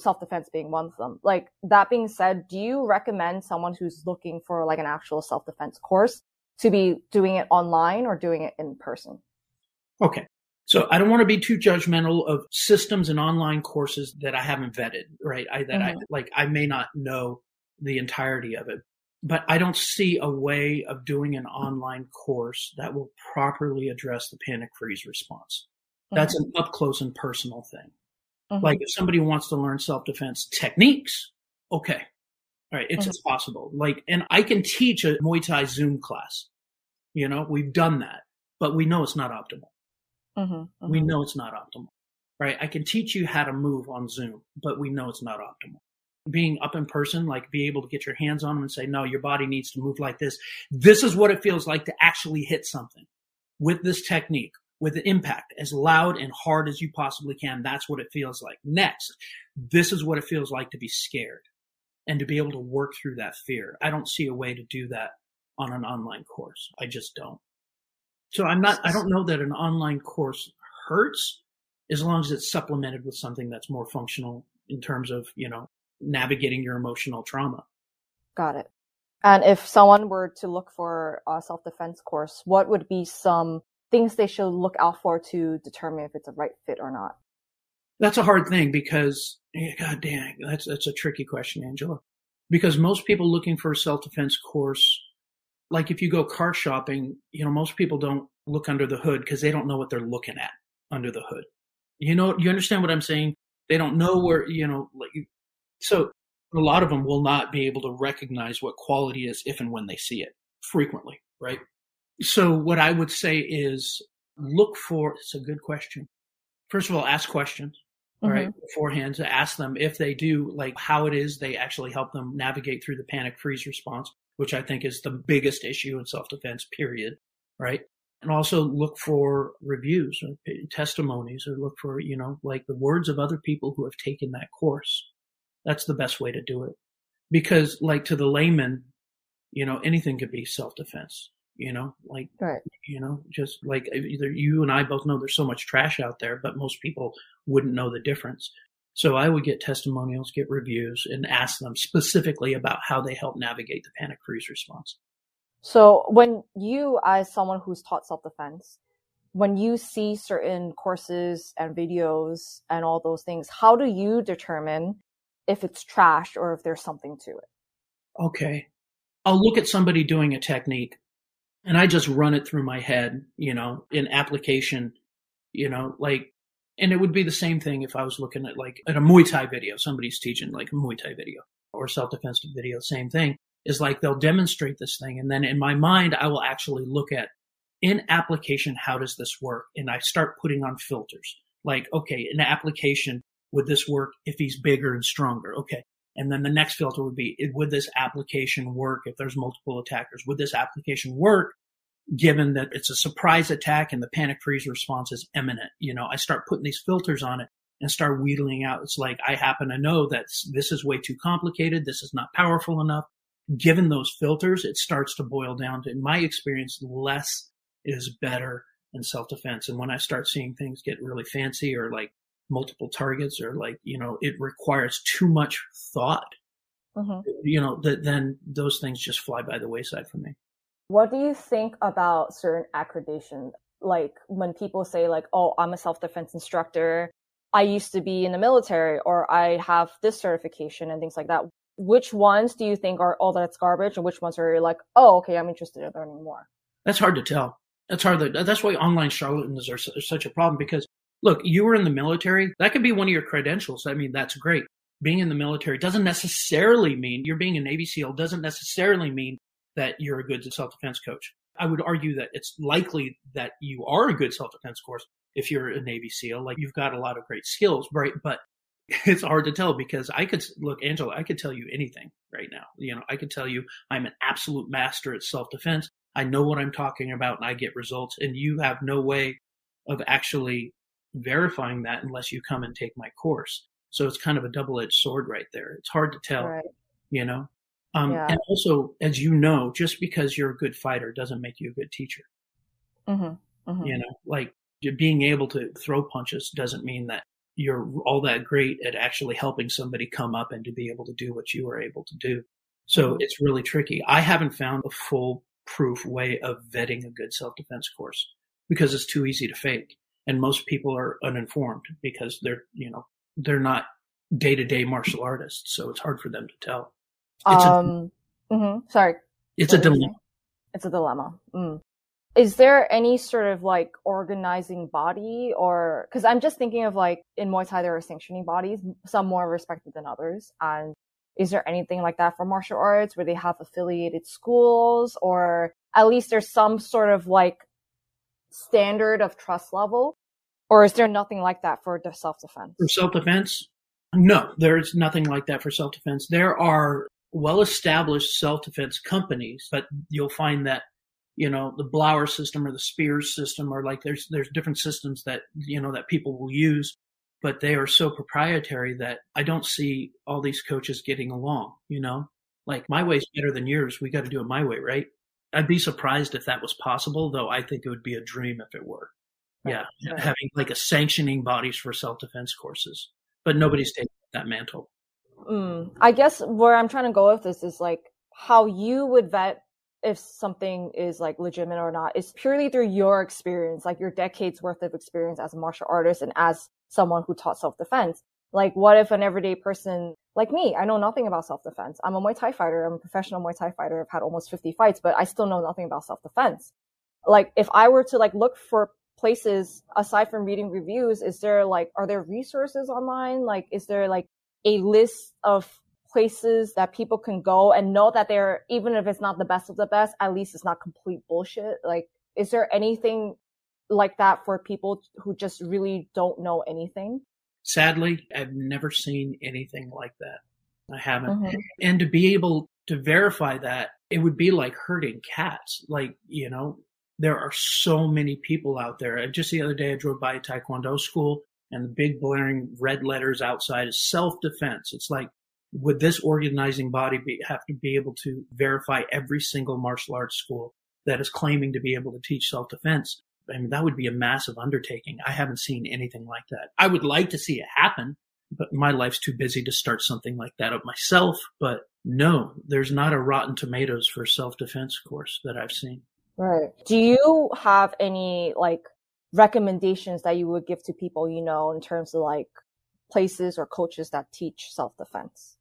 Self defense being one of them. Like that being said, do you recommend someone who's looking for like an actual self defense course to be doing it online or doing it in person? Okay. So I don't want to be too judgmental of systems and online courses that I haven't vetted, right? I, that mm-hmm. I like, I may not know the entirety of it, but I don't see a way of doing an online course that will properly address the panic freeze response. That's mm-hmm. an up close and personal thing. Mm-hmm. Like if somebody wants to learn self defense techniques, okay. All right. It's, mm-hmm. possible. Like, and I can teach a Muay Thai Zoom class. You know, we've done that, but we know it's not optimal. Mm-hmm. We Mm-hmm. know it's not optimal. Right. I can teach you how to move on Zoom, but we know it's not optimal being up in person, like be able to get your hands on them and say, no, your body needs to move like this. This is what it feels like to actually hit something with this technique, with an impact as loud and hard as you possibly can. That's what it feels like. Next, this is what it feels like to be scared and to be able to work through that fear. I don't see a way to do that on an online course. I just don't. So I'm not, I don't know that an online course hurts as long as it's supplemented with something that's more functional in terms of, you know, navigating your emotional trauma. Got it. And if someone were to look for a self defense course, what would be some things they should look out for to determine if it's a right fit or not? That's a hard thing because, God dang, that's that's a tricky question, Angela. Because most people looking for a self defense course, like if you go car shopping, you know, most people don't look under the hood because they don't know what they're looking at under the hood. You know, you understand what I'm saying? They don't know where, you know, like so a lot of them will not be able to recognize what quality is if and when they see it frequently, right? So what I would say is look for, it's a good question. First of all, ask questions, mm-hmm. right? Beforehand to ask them if they do, like how it is they actually help them navigate through the panic freeze response, which I think is the biggest issue in self-defense period, right? And also look for reviews or testimonies or look for, you know, like the words of other people who have taken that course that's the best way to do it. Because like to the layman, You know, anything could be self defense. You know, like right. you know, just like either you and I both know there's so much trash out there, but most people wouldn't know the difference. So I would get testimonials, get reviews, and ask them specifically about how they help navigate the panic freeze response. So when you, as someone who's taught self-defense, when you see certain courses and videos and all those things, how do you determine if it's trash or if there's something to it? Okay. I'll look at somebody doing a technique and I just run it through my head, you know, in application, you know, like, and it would be the same thing if I was looking at like at a Muay Thai video, somebody's teaching like a Muay Thai video or self-defense video, same thing is like they'll demonstrate this thing. And then in my mind, I will actually look at in application, how does this work? And I start putting on filters like, okay, in application, would this work if he's bigger and stronger? Okay. And then the next filter would be, would this application work if there's multiple attackers? Would this application work given that it's a surprise attack and the panic freeze response is imminent? You know, I start putting these filters on it and start wheedling out. It's like, I happen to know that this is way too complicated. This is not powerful enough. Given those filters, it starts to boil down to, in my experience, less is better in self defense. And when I start seeing things get really fancy or like multiple targets or like, you know, it requires too much thought, mm-hmm. you know, that then those things just fly by the wayside for me. What do you think about certain accreditation? Like when people say like, oh, I'm a self defense instructor. I used to be in the military or I have this certification and things like that. Which ones do you think are, oh, that's garbage? And which ones are you like, oh, okay, I'm interested in learning more? That's hard to tell. That's hard. To, that's why online charlatans are, are such a problem because look, you were in the military. That could be one of your credentials. I mean, that's great. Being in the military doesn't necessarily mean you're being a Navy SEAL doesn't necessarily mean that you're a good self defense coach. I would argue that it's likely that you are a good self defense course if you're a Navy SEAL. Like you've got a lot of great skills, right? But it's hard to tell because I could look, Angela, I could tell you anything right now. You know, I could tell you I'm an absolute master at self defense. I know what I'm talking about and I get results. And you have no way of actually verifying that unless you come and take my course. So it's kind of a double edged sword right there. It's hard to tell, right. you know? Um, yeah. And also, as you know, just because you're a good fighter doesn't make you a good teacher. Mm-hmm. Mm-hmm. You know, like being able to throw punches doesn't mean that you're all that great at actually helping somebody come up and to be able to do what you are able to do. So mm-hmm. it's really tricky. I haven't found a full proof way of vetting a good self defense course because it's too easy to fake. And most people are uninformed because they're, you know, they're not day to day martial artists. So it's hard for them to tell. It's um, a, mm-hmm. sorry. It's a dilemma. It's a dilemma. Mm. Is there any sort of like organizing body or, cause I'm just thinking of like in Muay Thai, there are sanctioning bodies, some more respected than others. And is there anything like that for martial arts where they have affiliated schools or at least there's some sort of like standard of trust level? Or is there nothing like that for self defense? For self defense? No, there's nothing like that for self defense. There are well established self defense companies, but you'll find that, you know, the Blauer system or the Spears system or like there's, there's different systems that, you know, that people will use but they are so proprietary that I don't see all these coaches getting along, you know? Like my way's better than yours. We got to do it my way, right? I'd be surprised if that was possible, though I think it would be a dream if it were. Right. Yeah, right. having like a sanctioning bodies for self defense courses, but nobody's taking that mantle. Mm, I guess where I'm trying to go with this is like how you would vet if something is like legitimate or not is purely through your experience, like your decades worth of experience as a martial artist and as someone who taught self-defense. Like, what if an everyday person like me, I know nothing about self-defense. I'm a Muay Thai fighter. I'm a professional Muay Thai fighter. I've had almost 50 fights, but I still know nothing about self-defense. Like, if I were to like look for places aside from reading reviews, is there like, are there resources online? Like, is there like a list of places that people can go and know that they're, even if it's not the best of the best, at least it's not complete bullshit? Like, is there anything like that for people who just really don't know anything? Sadly, I've never seen anything like that. I haven't. Mm-hmm. And to be able to verify that, it would be like herding cats. Like, you know, there are so many people out there. Just the other day, I drove by a Taekwondo school and the big blaring red letters outside is self defense. It's like, would this organizing body be, have to be able to verify every single martial arts school that is claiming to be able to teach self-defense? I mean, that would be a massive undertaking. I haven't seen anything like that. I would like to see it happen, but my life's too busy to start something like that up myself. But no, there's not a Rotten Tomatoes for self-defense course that I've seen. Right. Do you have any like recommendations that you would give to people, you know, in terms of like places or coaches that teach self-defense?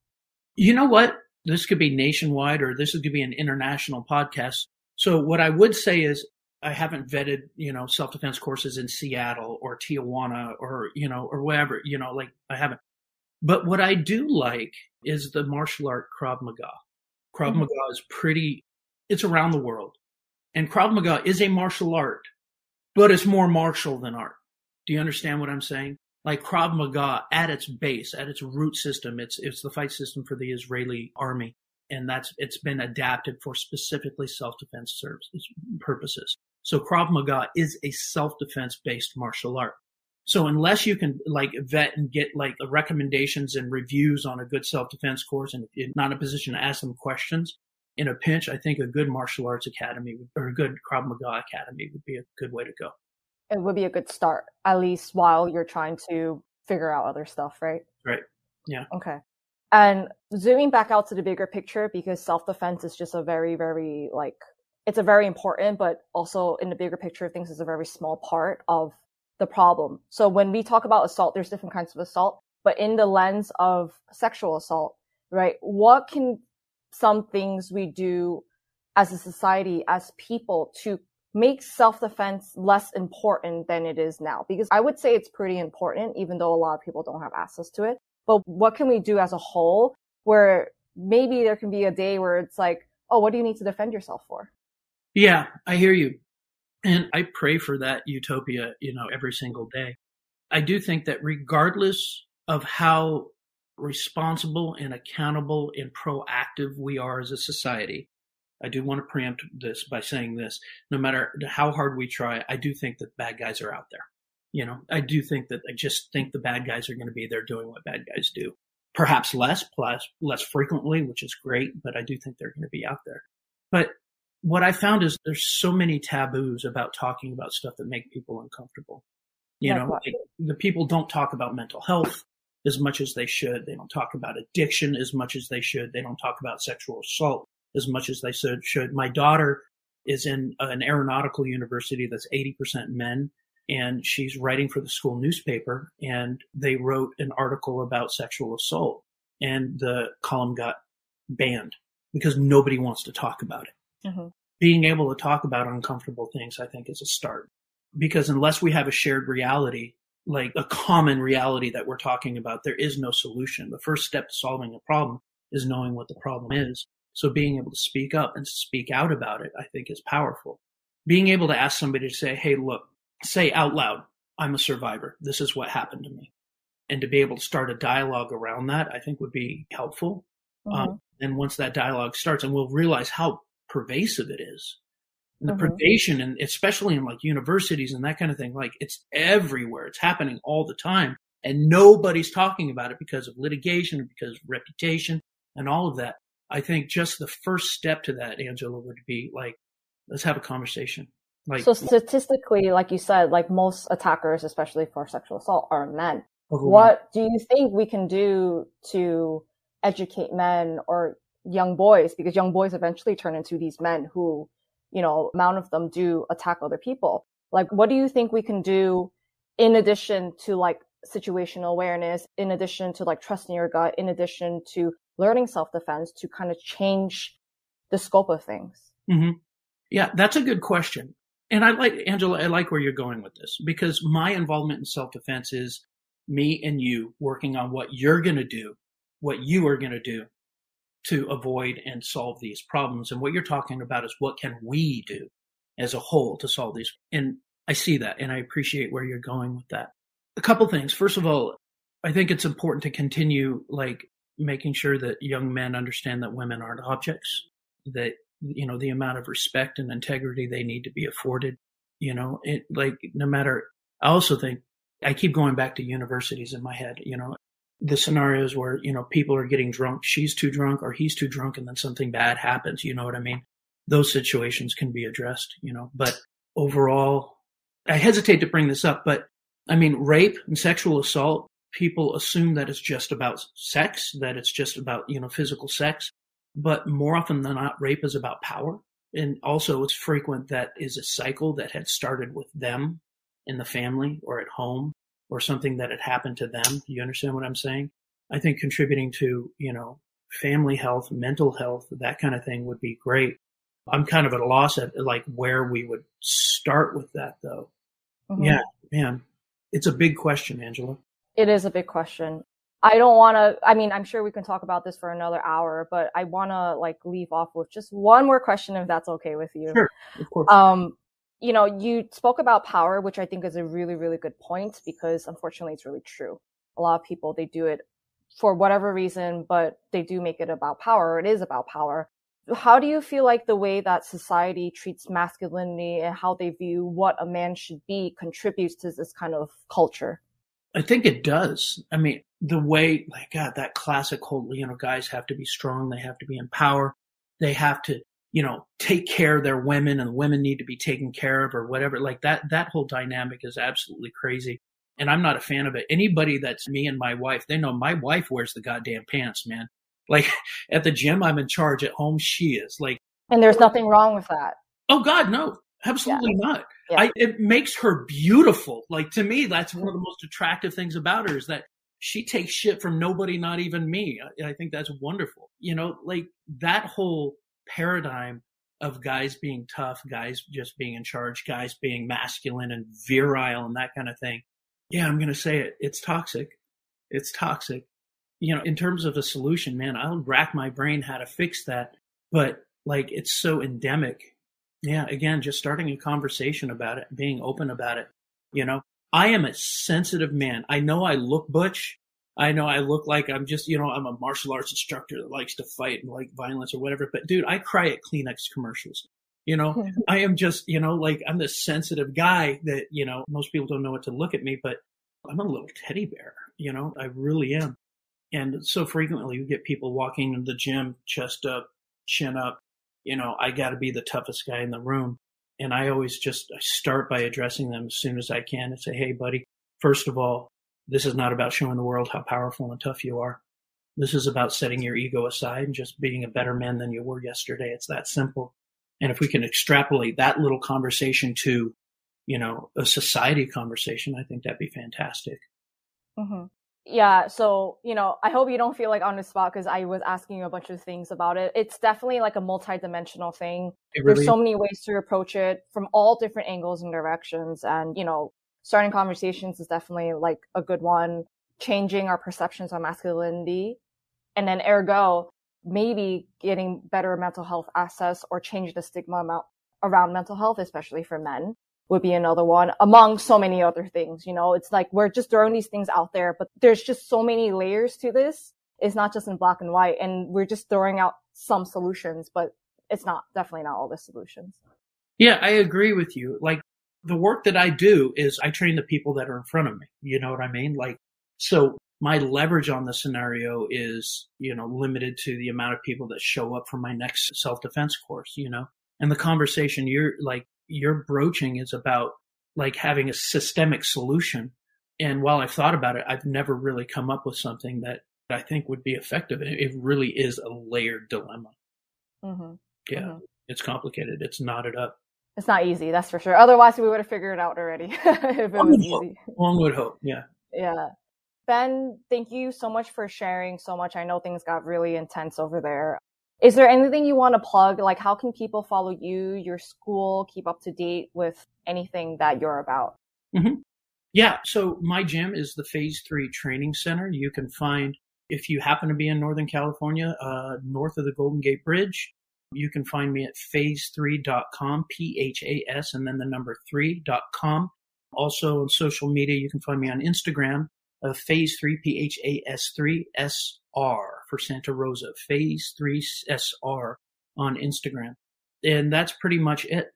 You know what? This could be nationwide or this could be an international podcast. So what I would say is I haven't vetted, you know, self-defense courses in Seattle or Tijuana or, you know, or wherever, you know, like I haven't. But what I do like is the martial art Krav Maga. Krav mm-hmm. Maga is pretty, it's around the world. And Krav Maga is a martial art, but it's more martial than art. Do you understand what I'm saying? Like Krav Maga at its base, at its root system, it's, it's the fight system for the Israeli army. And that's, it's been adapted for specifically self-defense purposes. So Krav Maga is a self-defense based martial art. So unless you can like vet and get like recommendations and reviews on a good self-defense course and if you're not in a position to ask them questions in a pinch, I think a good martial arts academy or a good Krav Maga academy would be a good way to go. It would be a good start, at least while you're trying to figure out other stuff, right? Right. Yeah. Okay. And zooming back out to the bigger picture, because self-defense is just a very, very like it's a very important, but also in the bigger picture of things is a very small part of the problem. So when we talk about assault, there's different kinds of assault, but in the lens of sexual assault, right? What can some things we do as a society, as people to make self-defense less important than it is now? Because I would say it's pretty important, even though a lot of people don't have access to it. But what can we do as a whole where maybe there can be a day where it's like, oh, what do you need to defend yourself for? Yeah, I hear you. And I pray for that utopia, you know, every single day. I do think that regardless of how responsible and accountable and proactive we are as a society, I do want to preempt this by saying this. No matter how hard we try, I do think that bad guys are out there. You know, I do think that I just think the bad guys are going to be there doing what bad guys do. Perhaps less, plus less frequently, which is great, but I do think they're going to be out there. But what I found is there's so many taboos about talking about stuff that make people uncomfortable. You know, like the people don't talk about mental health as much as they should. They don't talk about addiction as much as they should. They don't talk about sexual assault as much as they should. My daughter is in an aeronautical university that's 80% men and she's writing for the school newspaper and they wrote an article about sexual assault and the column got banned because nobody wants to talk about it. Mm-hmm. Being able to talk about uncomfortable things, I think, is a start. Because unless we have a shared reality, like a common reality that we're talking about, there is no solution. The first step to solving a problem is knowing what the problem is. So being able to speak up and speak out about it, I think is powerful. Being able to ask somebody to say, Hey, look, say out loud, I'm a survivor. This is what happened to me. And to be able to start a dialogue around that, I think would be helpful. Mm-hmm. Um, and once that dialogue starts and we'll realize how pervasive it is. And the mm-hmm. predation, and especially in like universities and that kind of thing, like it's everywhere. It's happening all the time. And nobody's talking about it because of litigation, because of reputation and all of that. I think just the first step to that, Angela, would be like, let's have a conversation. Like, so statistically, like you said, like most attackers, especially for sexual assault, are men. What do you think we can do to educate men or young boys because young boys eventually turn into these men who, you know, amount of them do attack other people. Like, what do you think we can do in addition to like situational awareness, in addition to like trusting your gut, in addition to learning self defense to kind of change the scope of things? Mm-hmm. Yeah, that's a good question. And I like, Angela, I like where you're going with this because my involvement in self defense is me and you working on what you're going to do, what you are going to do to avoid and solve these problems. And what you're talking about is what can we do as a whole to solve these? And I see that and I appreciate where you're going with that. A couple things. First of all, I think it's important to continue like making sure that young men understand that women aren't objects, that, you know, the amount of respect and integrity they need to be afforded, you know, it like no matter, I also think I keep going back to universities in my head, you know, the scenarios where, you know, people are getting drunk, she's too drunk or he's too drunk and then something bad happens, you know what I mean? Those situations can be addressed, you know, but overall, I hesitate to bring this up, but I mean, rape and sexual assault, people assume that it's just about sex, that it's just about, you know, physical sex. But more often than not, rape is about power. And also it's frequent that is a cycle that had started with them in the family or at home or something that had happened to them. You understand what I'm saying? I think contributing to, you know, family health, mental health, that kind of thing would be great. I'm kind of at a loss at like where we would start with that though. Mm-hmm. Yeah, man. It's a big question, Angela. It is a big question. I don't want to, I mean, I'm sure we can talk about this for another hour, but I want to like leave off with just one more question if that's okay with you. Sure, of course. Um, you know, you spoke about power, which I think is a really, really good point because unfortunately it's really true. A lot of people, they do it for whatever reason, but they do make it about power. It is about power. How do you feel like the way that society treats masculinity and how they view what a man should be contributes to this kind of culture? I think it does. I mean, the way, like, God, that classic whole, you know, guys have to be strong. They have to be in power. They have to you know, take care of their women and women need to be taken care of or whatever. Like that, that whole dynamic is absolutely crazy. And I'm not a fan of it. Anybody that's me and my wife, they know my wife wears the goddamn pants, man. Like at the gym, I'm in charge. At home, she is. Like, and there's nothing wrong with that. Oh God, no, absolutely yeah. not. Yeah. I, it makes her beautiful. Like to me, that's one of the most attractive things about her is that she takes shit from nobody, not even me. I, I think that's wonderful. You know, like that whole paradigm of guys being tough, guys just being in charge, guys being masculine and virile and that kind of thing. Yeah, I'm going to say it. It's toxic. It's toxic. You know, in terms of a solution, man, I'll rack my brain how to fix that. But like, it's so endemic. Yeah, again, just starting a conversation about it, being open about it. You know, I am a sensitive man. I know I look butch I know I look like I'm just, you know, I'm a martial arts instructor that likes to fight and like violence or whatever. But dude, I cry at Kleenex commercials. You know, I am just, you know, like I'm this sensitive guy that, you know, most people don't know what to look at me, but I'm a little teddy bear, you know, I really am. And so frequently you get people walking in the gym, chest up, chin up, you know, I got to be the toughest guy in the room. And I always just I start by addressing them as soon as I can and say, Hey, buddy, first of all, this is not about showing the world how powerful and tough you are. This is about setting your ego aside and just being a better man than you were yesterday. It's that simple. And if we can extrapolate that little conversation to, you know, a society conversation, I think that'd be fantastic. Mm-hmm. Yeah. So, you know, I hope you don't feel like on the spot because I was asking you a bunch of things about it. It's definitely like a multi-dimensional thing. Really There's so many ways to approach it from all different angles and directions. And, you know, starting conversations is definitely like a good one. Changing our perceptions on masculinity. And then ergo, maybe getting better mental health access or change the stigma around mental health, especially for men would be another one among so many other things. You know, it's like we're just throwing these things out there, but there's just so many layers to this. It's not just in black and white and we're just throwing out some solutions, but it's not definitely not all the solutions. Yeah, I agree with you. Like the work that I do is I train the people that are in front of me. You know what I mean? Like, so my leverage on the scenario is, you know, limited to the amount of people that show up for my next self defense course, you know? And the conversation you're like, you're broaching is about like having a systemic solution. And while I've thought about it, I've never really come up with something that I think would be effective. It really is a layered dilemma. Mm-hmm. Yeah, mm-hmm. it's complicated. It's knotted up. It's not easy, that's for sure. Otherwise, we would have figured it out already if it was easy. One would hope, yeah. Yeah. Ben, thank you so much for sharing so much. I know things got really intense over there. Is there anything you want to plug? Like, how can people follow you, your school, keep up to date with anything that you're about? Mm-hmm. Yeah. So, my gym is the Phase 3 Training Center. You can find, if you happen to be in Northern California, uh, north of the Golden Gate Bridge, you can find me at phase3.com, P H A S, and then the number 3.com. Also on social media, you can find me on Instagram, uh, phase 3, P H A S 3 S R for Santa Rosa, phase 3 S R on Instagram. And that's pretty much it.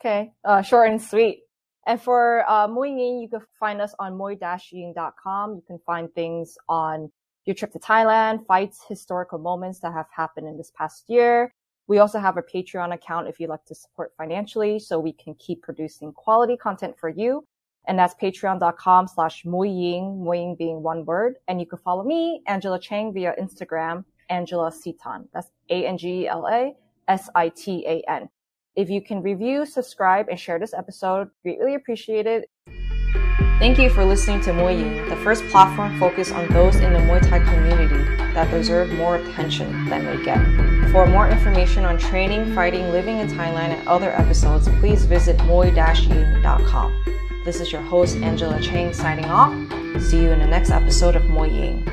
Okay, uh, short and sweet. And for uh, Muay Ying, you can find us on muay-ying.com. You can find things on your trip to Thailand, fights, historical moments that have happened in this past year. We also have a Patreon account if you'd like to support financially so we can keep producing quality content for you. And that's patreon.com slash muying, muying being one word. And you can follow me, Angela Chang, via Instagram, Angela Sitan. That's A-N-G-E-L-A S-I-T-A-N. If you can review, subscribe, and share this episode, greatly appreciated. Thank you for listening to Muay the first platform focused on those in the Muay Thai community that deserve more attention than they get. For more information on training, fighting, living in Thailand, and other episodes, please visit muay-ying.com. This is your host, Angela Chang, signing off. See you in the next episode of Muay Ying.